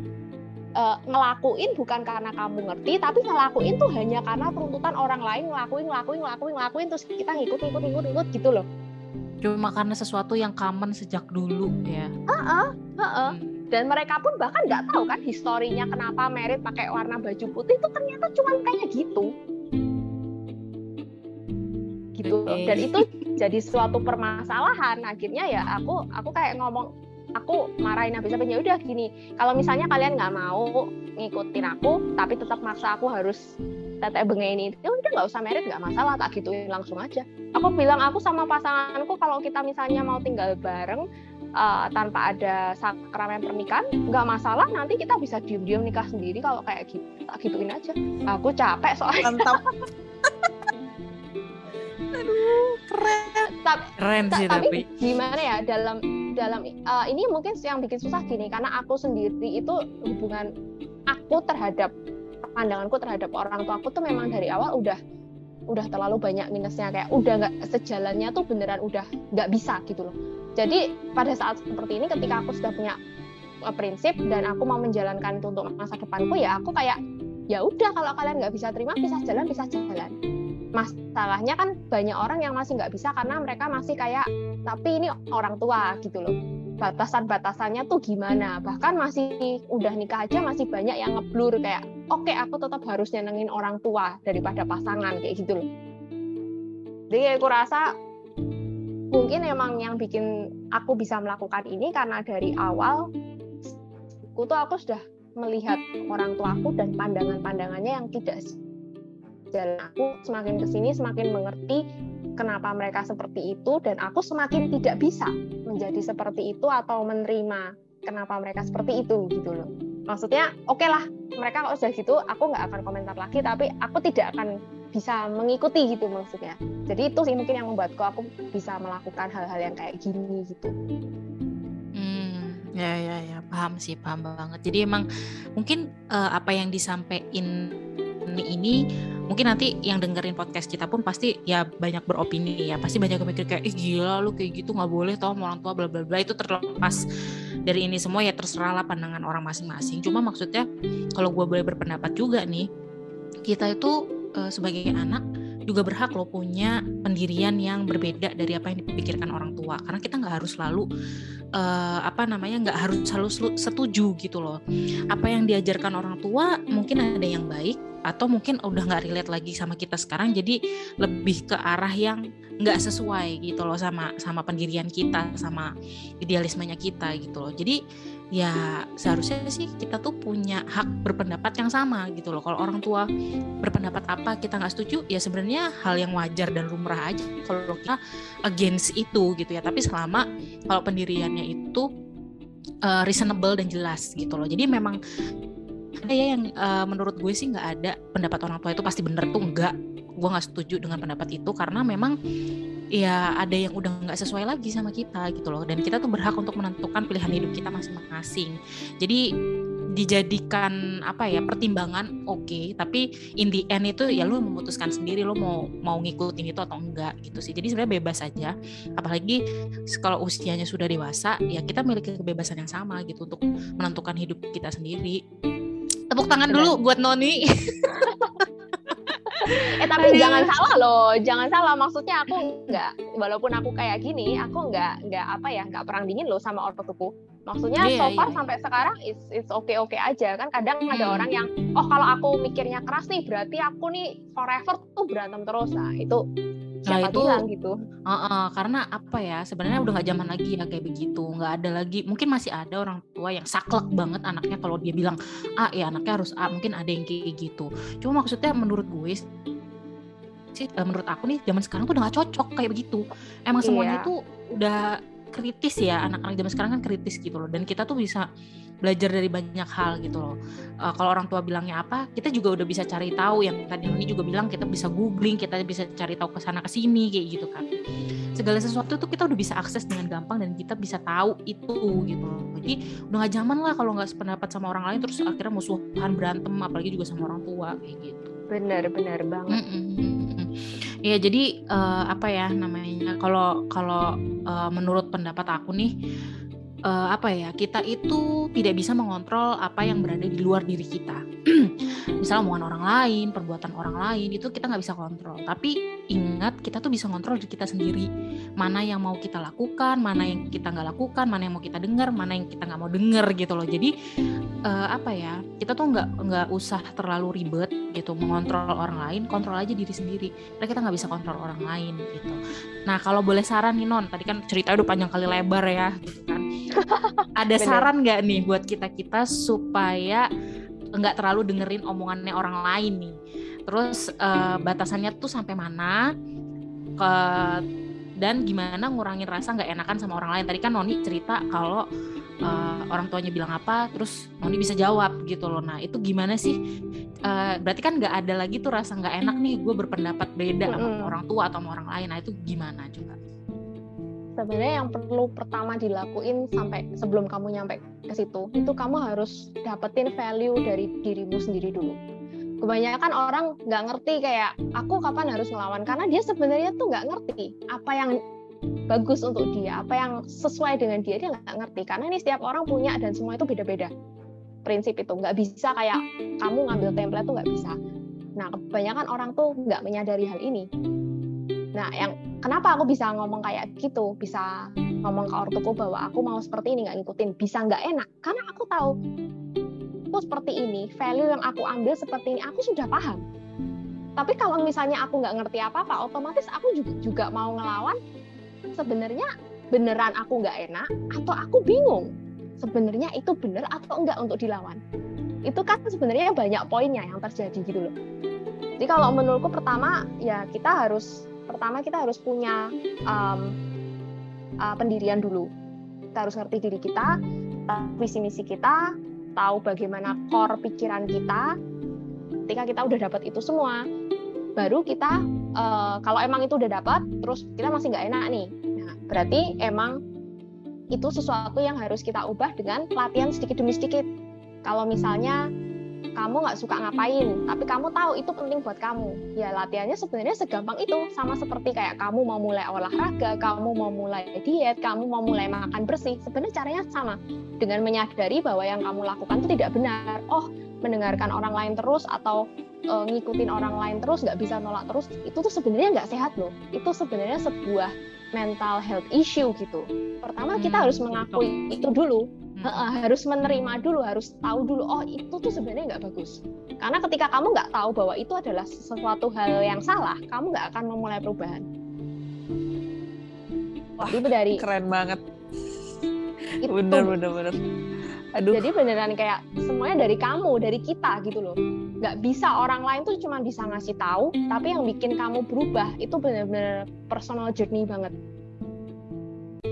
uh, ngelakuin bukan karena kamu ngerti tapi ngelakuin tuh hanya karena tuntutan orang lain ngelakuin ngelakuin ngelakuin ngelakuin terus kita ngikut ngikut ngikut ngikut gitu loh. Cuma karena sesuatu yang common sejak dulu ya. Uh-uh, uh-uh. Hmm. dan mereka pun bahkan nggak tahu kan historinya kenapa merit pakai warna baju putih itu ternyata cuma kayak gitu. Gitu dan itu jadi suatu permasalahan. Akhirnya ya aku aku kayak ngomong aku marahin habis habis ya udah gini. Kalau misalnya kalian nggak mau ngikutin aku tapi tetap maksa aku harus tetek benge ini ya udah nggak usah merit nggak masalah tak gituin langsung aja. Aku bilang aku sama pasanganku kalau kita misalnya mau tinggal bareng uh, tanpa ada sakramen pernikahan nggak masalah nanti kita bisa diem-diem nikah sendiri kalau kayak gitu tak gituin aja. Aku capek soalnya. Mantap. Aduh keren. Tapi, keren sih tapi, tapi gimana ya dalam dalam uh, ini mungkin yang bikin susah gini karena aku sendiri itu hubungan aku terhadap pandanganku terhadap orang tua aku tuh memang dari awal udah udah terlalu banyak minusnya kayak udah nggak sejalannya tuh beneran udah nggak bisa gitu loh. Jadi pada saat seperti ini ketika aku sudah punya uh, prinsip dan aku mau menjalankan itu untuk masa depanku ya aku kayak ya udah kalau kalian nggak bisa terima bisa jalan bisa jalan masalahnya kan banyak orang yang masih nggak bisa karena mereka masih kayak tapi ini orang tua gitu loh. Batasan-batasannya tuh gimana? Bahkan masih udah nikah aja masih banyak yang ngeblur kayak oke okay, aku tetap harus nyenengin orang tua daripada pasangan kayak gitu loh. Jadi aku rasa mungkin emang yang bikin aku bisa melakukan ini karena dari awal aku tuh aku sudah melihat orang tuaku dan pandangan-pandangannya yang tidak jalan aku semakin ke sini semakin mengerti kenapa mereka seperti itu dan aku semakin tidak bisa menjadi seperti itu atau menerima kenapa mereka seperti itu gitu loh. Maksudnya oke okay lah mereka kalau sudah gitu aku nggak akan komentar lagi tapi aku tidak akan bisa mengikuti gitu maksudnya. Jadi itu sih mungkin yang membuatku aku bisa melakukan hal-hal yang kayak gini gitu. Hmm, ya ya ya. Paham sih paham banget. Jadi emang mungkin uh, apa yang disampaikan ini mungkin nanti yang dengerin podcast kita pun pasti ya banyak beropini ya. Pasti banyak yang mikir kayak ih gila lu kayak gitu nggak boleh tau orang tua bla bla bla. Itu terlepas dari ini semua ya terserah lah pandangan orang masing-masing. Cuma maksudnya kalau gue boleh berpendapat juga nih kita itu uh, sebagai anak juga berhak loh punya pendirian yang berbeda dari apa yang dipikirkan orang tua. Karena kita nggak harus selalu uh, apa namanya nggak harus selalu setuju gitu loh. Apa yang diajarkan orang tua mungkin ada yang baik atau mungkin udah nggak relate lagi sama kita sekarang jadi lebih ke arah yang nggak sesuai gitu loh sama sama pendirian kita sama idealismenya kita gitu loh. Jadi ya seharusnya sih kita tuh punya hak berpendapat yang sama gitu loh. Kalau orang tua berpendapat apa kita nggak setuju ya sebenarnya hal yang wajar dan lumrah aja kalau kita against itu gitu ya. Tapi selama kalau pendiriannya itu uh, reasonable dan jelas gitu loh. Jadi memang ada ya yang uh, menurut gue sih nggak ada pendapat orang tua itu pasti bener tuh enggak gue nggak setuju dengan pendapat itu karena memang ya ada yang udah nggak sesuai lagi sama kita gitu loh. Dan kita tuh berhak untuk menentukan pilihan hidup kita masing-masing. Jadi dijadikan apa ya pertimbangan oke. Okay, tapi in the end itu ya lu memutuskan sendiri lo mau mau ngikutin itu atau enggak gitu sih. Jadi sebenarnya bebas aja. Apalagi kalau usianya sudah dewasa ya kita memiliki kebebasan yang sama gitu untuk menentukan hidup kita sendiri. Tepuk tangan dulu buat Noni eh tapi Aduh. jangan salah loh jangan salah maksudnya aku nggak walaupun aku kayak gini aku nggak nggak apa ya nggak perang dingin loh sama ortuku maksudnya yeah, so far yeah. sampai sekarang it's it's okay okay aja kan kadang hmm. ada orang yang oh kalau aku mikirnya keras nih berarti aku nih forever tuh berantem terus nah itu Nah itu bilang gitu. Uh, uh, karena apa ya sebenarnya udah nggak zaman lagi ya kayak begitu nggak ada lagi mungkin masih ada orang tua yang saklek banget anaknya kalau dia bilang ah ya anaknya harus A mungkin ada yang kayak gitu. Cuma maksudnya menurut gue sih uh, menurut aku nih zaman sekarang tuh udah gak cocok kayak begitu. Emang semuanya iya. tuh udah kritis ya anak-anak zaman sekarang kan kritis gitu loh dan kita tuh bisa belajar dari banyak hal gitu loh. Uh, kalau orang tua bilangnya apa, kita juga udah bisa cari tahu. Yang tadi ini juga bilang kita bisa googling, kita bisa cari tahu ke sana ke sini kayak gitu kan. Segala sesuatu tuh kita udah bisa akses dengan gampang dan kita bisa tahu itu gitu loh. Jadi udah gak zaman lah kalau nggak sependapat sama orang lain terus akhirnya musuhan berantem apalagi juga sama orang tua kayak gitu. Bener bener banget. Mm -mm. Ya jadi uh, apa ya namanya kalau kalau uh, menurut pendapat aku nih uh, apa ya kita itu tidak bisa mengontrol apa yang berada di luar diri kita. Misalnya omongan orang lain perbuatan orang lain itu kita nggak bisa kontrol. Tapi ingat kita tuh bisa kontrol diri kita sendiri. Mana yang mau kita lakukan mana yang kita nggak lakukan mana yang mau kita dengar mana yang kita nggak mau dengar gitu loh. Jadi uh, apa ya kita tuh nggak nggak usah terlalu ribet gitu mengontrol orang lain kontrol aja diri sendiri. Karena kita nggak bisa kontrol orang lain gitu. Nah kalau boleh saran nih non tadi kan cerita udah panjang kali lebar ya gitu kan ada saran nggak nih buat kita kita supaya nggak terlalu dengerin omongannya orang lain nih? Terus uh, batasannya tuh sampai mana? Ke dan gimana ngurangin rasa nggak enakan sama orang lain? Tadi kan Noni cerita kalau uh, orang tuanya bilang apa terus Noni bisa jawab gitu loh. Nah itu gimana sih? Uh, berarti kan nggak ada lagi tuh rasa nggak enak nih gue berpendapat beda sama orang tua atau sama orang lain. Nah itu gimana coba sebenarnya yang perlu pertama dilakuin sampai sebelum kamu nyampe ke situ itu kamu harus dapetin value dari dirimu sendiri dulu. Kebanyakan orang nggak ngerti kayak aku kapan harus melawan karena dia sebenarnya tuh nggak ngerti apa yang bagus untuk dia apa yang sesuai dengan dia dia nggak ngerti. Karena ini setiap orang punya dan semua itu beda-beda. Prinsip itu nggak bisa kayak kamu ngambil template tuh nggak bisa. Nah kebanyakan orang tuh nggak menyadari hal ini nah yang kenapa aku bisa ngomong kayak gitu? Bisa ngomong ke ortuku bahwa aku mau seperti ini nggak ngikutin. Bisa nggak enak? Karena aku tahu aku seperti ini value yang aku ambil seperti ini aku sudah paham. Tapi kalau misalnya aku nggak ngerti apa-apa otomatis aku juga juga mau ngelawan sebenarnya beneran aku nggak enak atau aku bingung sebenarnya itu bener atau enggak untuk dilawan. Itu kan sebenarnya banyak poinnya yang terjadi gitu loh. Jadi kalau menurutku pertama ya kita harus pertama kita harus punya um, uh, pendirian dulu. Kita harus ngerti diri kita visi misi kita tahu bagaimana core pikiran kita. Ketika kita udah dapat itu semua baru kita uh, kalau emang itu udah dapat terus kita masih nggak enak nih. Nah berarti emang itu sesuatu yang harus kita ubah dengan latihan sedikit demi sedikit. Kalau misalnya kamu nggak suka ngapain, tapi kamu tahu itu penting buat kamu. Ya latihannya sebenarnya segampang itu, sama seperti kayak kamu mau mulai olahraga, kamu mau mulai diet, kamu mau mulai makan bersih. Sebenarnya caranya sama, dengan menyadari bahwa yang kamu lakukan itu tidak benar. Oh, mendengarkan orang lain terus atau e, ngikutin orang lain terus, nggak bisa nolak terus, itu tuh sebenarnya nggak sehat loh. Itu sebenarnya sebuah mental health issue gitu. Pertama kita hmm, harus mengakui itu dulu hmm. harus menerima dulu, harus tahu dulu, oh itu tuh sebenarnya nggak bagus. Karena ketika kamu nggak tahu bahwa itu adalah sesuatu hal yang salah, kamu nggak akan memulai perubahan. Wah, Jadi dari keren banget. Itu. Bener, bener, bener. Aduh. Jadi beneran kayak semuanya dari kamu, dari kita gitu loh. Nggak bisa orang lain tuh cuma bisa ngasih tahu, tapi yang bikin kamu berubah itu bener-bener personal journey banget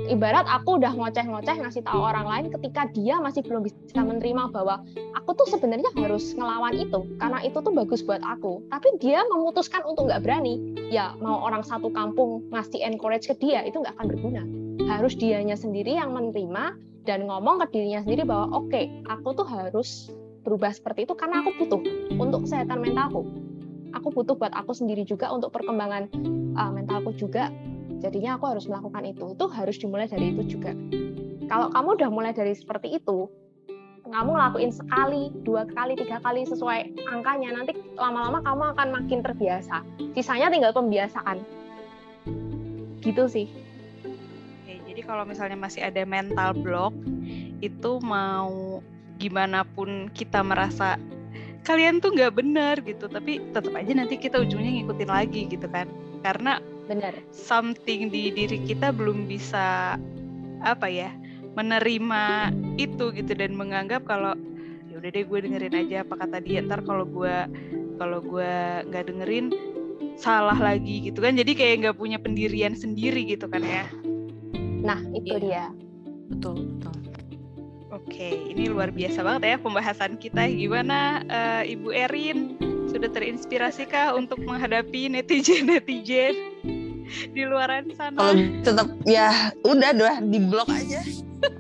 ibarat aku udah ngoceh-ngoceh ngasih tahu orang lain ketika dia masih belum bisa menerima bahwa aku tuh sebenarnya harus ngelawan itu karena itu tuh bagus buat aku. Tapi dia memutuskan untuk nggak berani. Ya mau orang satu kampung ngasih encourage ke dia itu nggak akan berguna. Harus dianya sendiri yang menerima dan ngomong ke dirinya sendiri bahwa oke okay, aku tuh harus berubah seperti itu karena aku butuh untuk kesehatan mentalku. Aku butuh buat aku sendiri juga untuk perkembangan uh, mentalku juga jadinya aku harus melakukan itu itu harus dimulai dari itu juga kalau kamu udah mulai dari seperti itu kamu ngelakuin sekali, dua kali, tiga kali sesuai angkanya, nanti lama-lama kamu akan makin terbiasa. Sisanya tinggal pembiasaan. Gitu sih. Oke, jadi kalau misalnya masih ada mental block, itu mau gimana pun kita merasa kalian tuh nggak benar gitu, tapi tetap aja nanti kita ujungnya ngikutin lagi gitu kan. Karena benar something di diri kita belum bisa apa ya menerima itu gitu dan menganggap kalau ya udah deh gue dengerin aja apa kata dia ntar kalau gue kalau gue nggak dengerin salah lagi gitu kan jadi kayak nggak punya pendirian sendiri gitu kan ya nah itu iya. dia betul betul Oke, ini luar biasa banget ya pembahasan kita. Gimana uh, Ibu Erin? Sudah terinspirasikah untuk menghadapi netizen-netizen? di luaran sana. Kalau tetap ya udah doh di blok aja.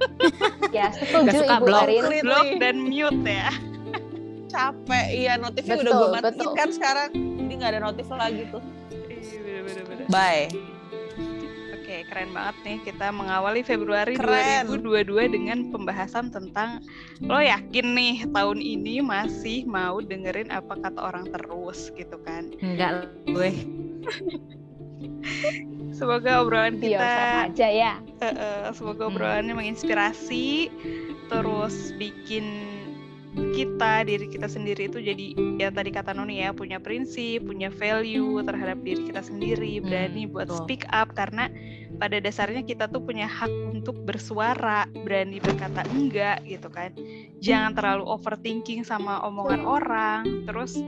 ya setuju suka Ibu blok, Arin. Blok dan mute ya. Capek, iya notifnya betul, udah gue matiin kan sekarang. Jadi nggak ada notif lagi tuh. Iya, Bye. Keren banget nih kita mengawali Februari keren. 2022 dengan pembahasan tentang lo yakin nih tahun ini masih mau dengerin apa kata orang terus gitu kan? Enggak, gue. Semoga obrolan kita aja ya. Uh, uh, semoga hmm. obrolannya hmm. menginspirasi, terus bikin kita diri kita sendiri itu jadi ya tadi kata Noni ya punya prinsip, punya value terhadap diri kita sendiri, hmm, berani hmm, buat betul. speak up karena pada dasarnya kita tuh punya hak untuk bersuara, berani berkata enggak gitu kan. Jangan terlalu overthinking sama omongan orang, terus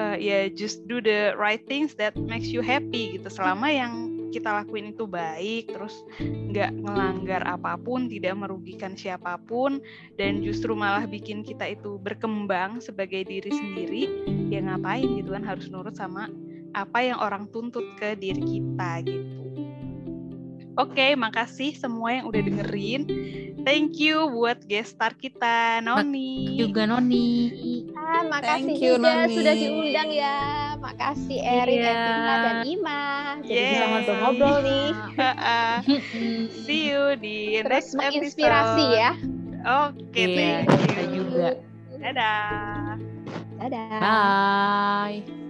uh, ya just do the right things that makes you happy gitu. Selama yang kita lakuin itu baik, terus nggak ngelanggar apa pun, tidak merugikan siapa pun, dan justru malah bikin kita itu berkembang sebagai diri sendiri, ya ngapain gitu kan harus nurut sama apa yang orang tuntut ke diri kita gitu. Oke, okay, makasih semua yang udah dengerin. Thank you buat guest star kita, Noni. Juga Noni. Ah, makasih Thank you, juga Noni. sudah diundang ya. Makasih Erin, yeah. Dan Ima. Jadi yeah. bisa ngobrol-ngobrol nih. See you di Terus next menginspirasi episode. ya. Oke, okay, yeah, thank you. juga. Dadah. Dadah. Bye.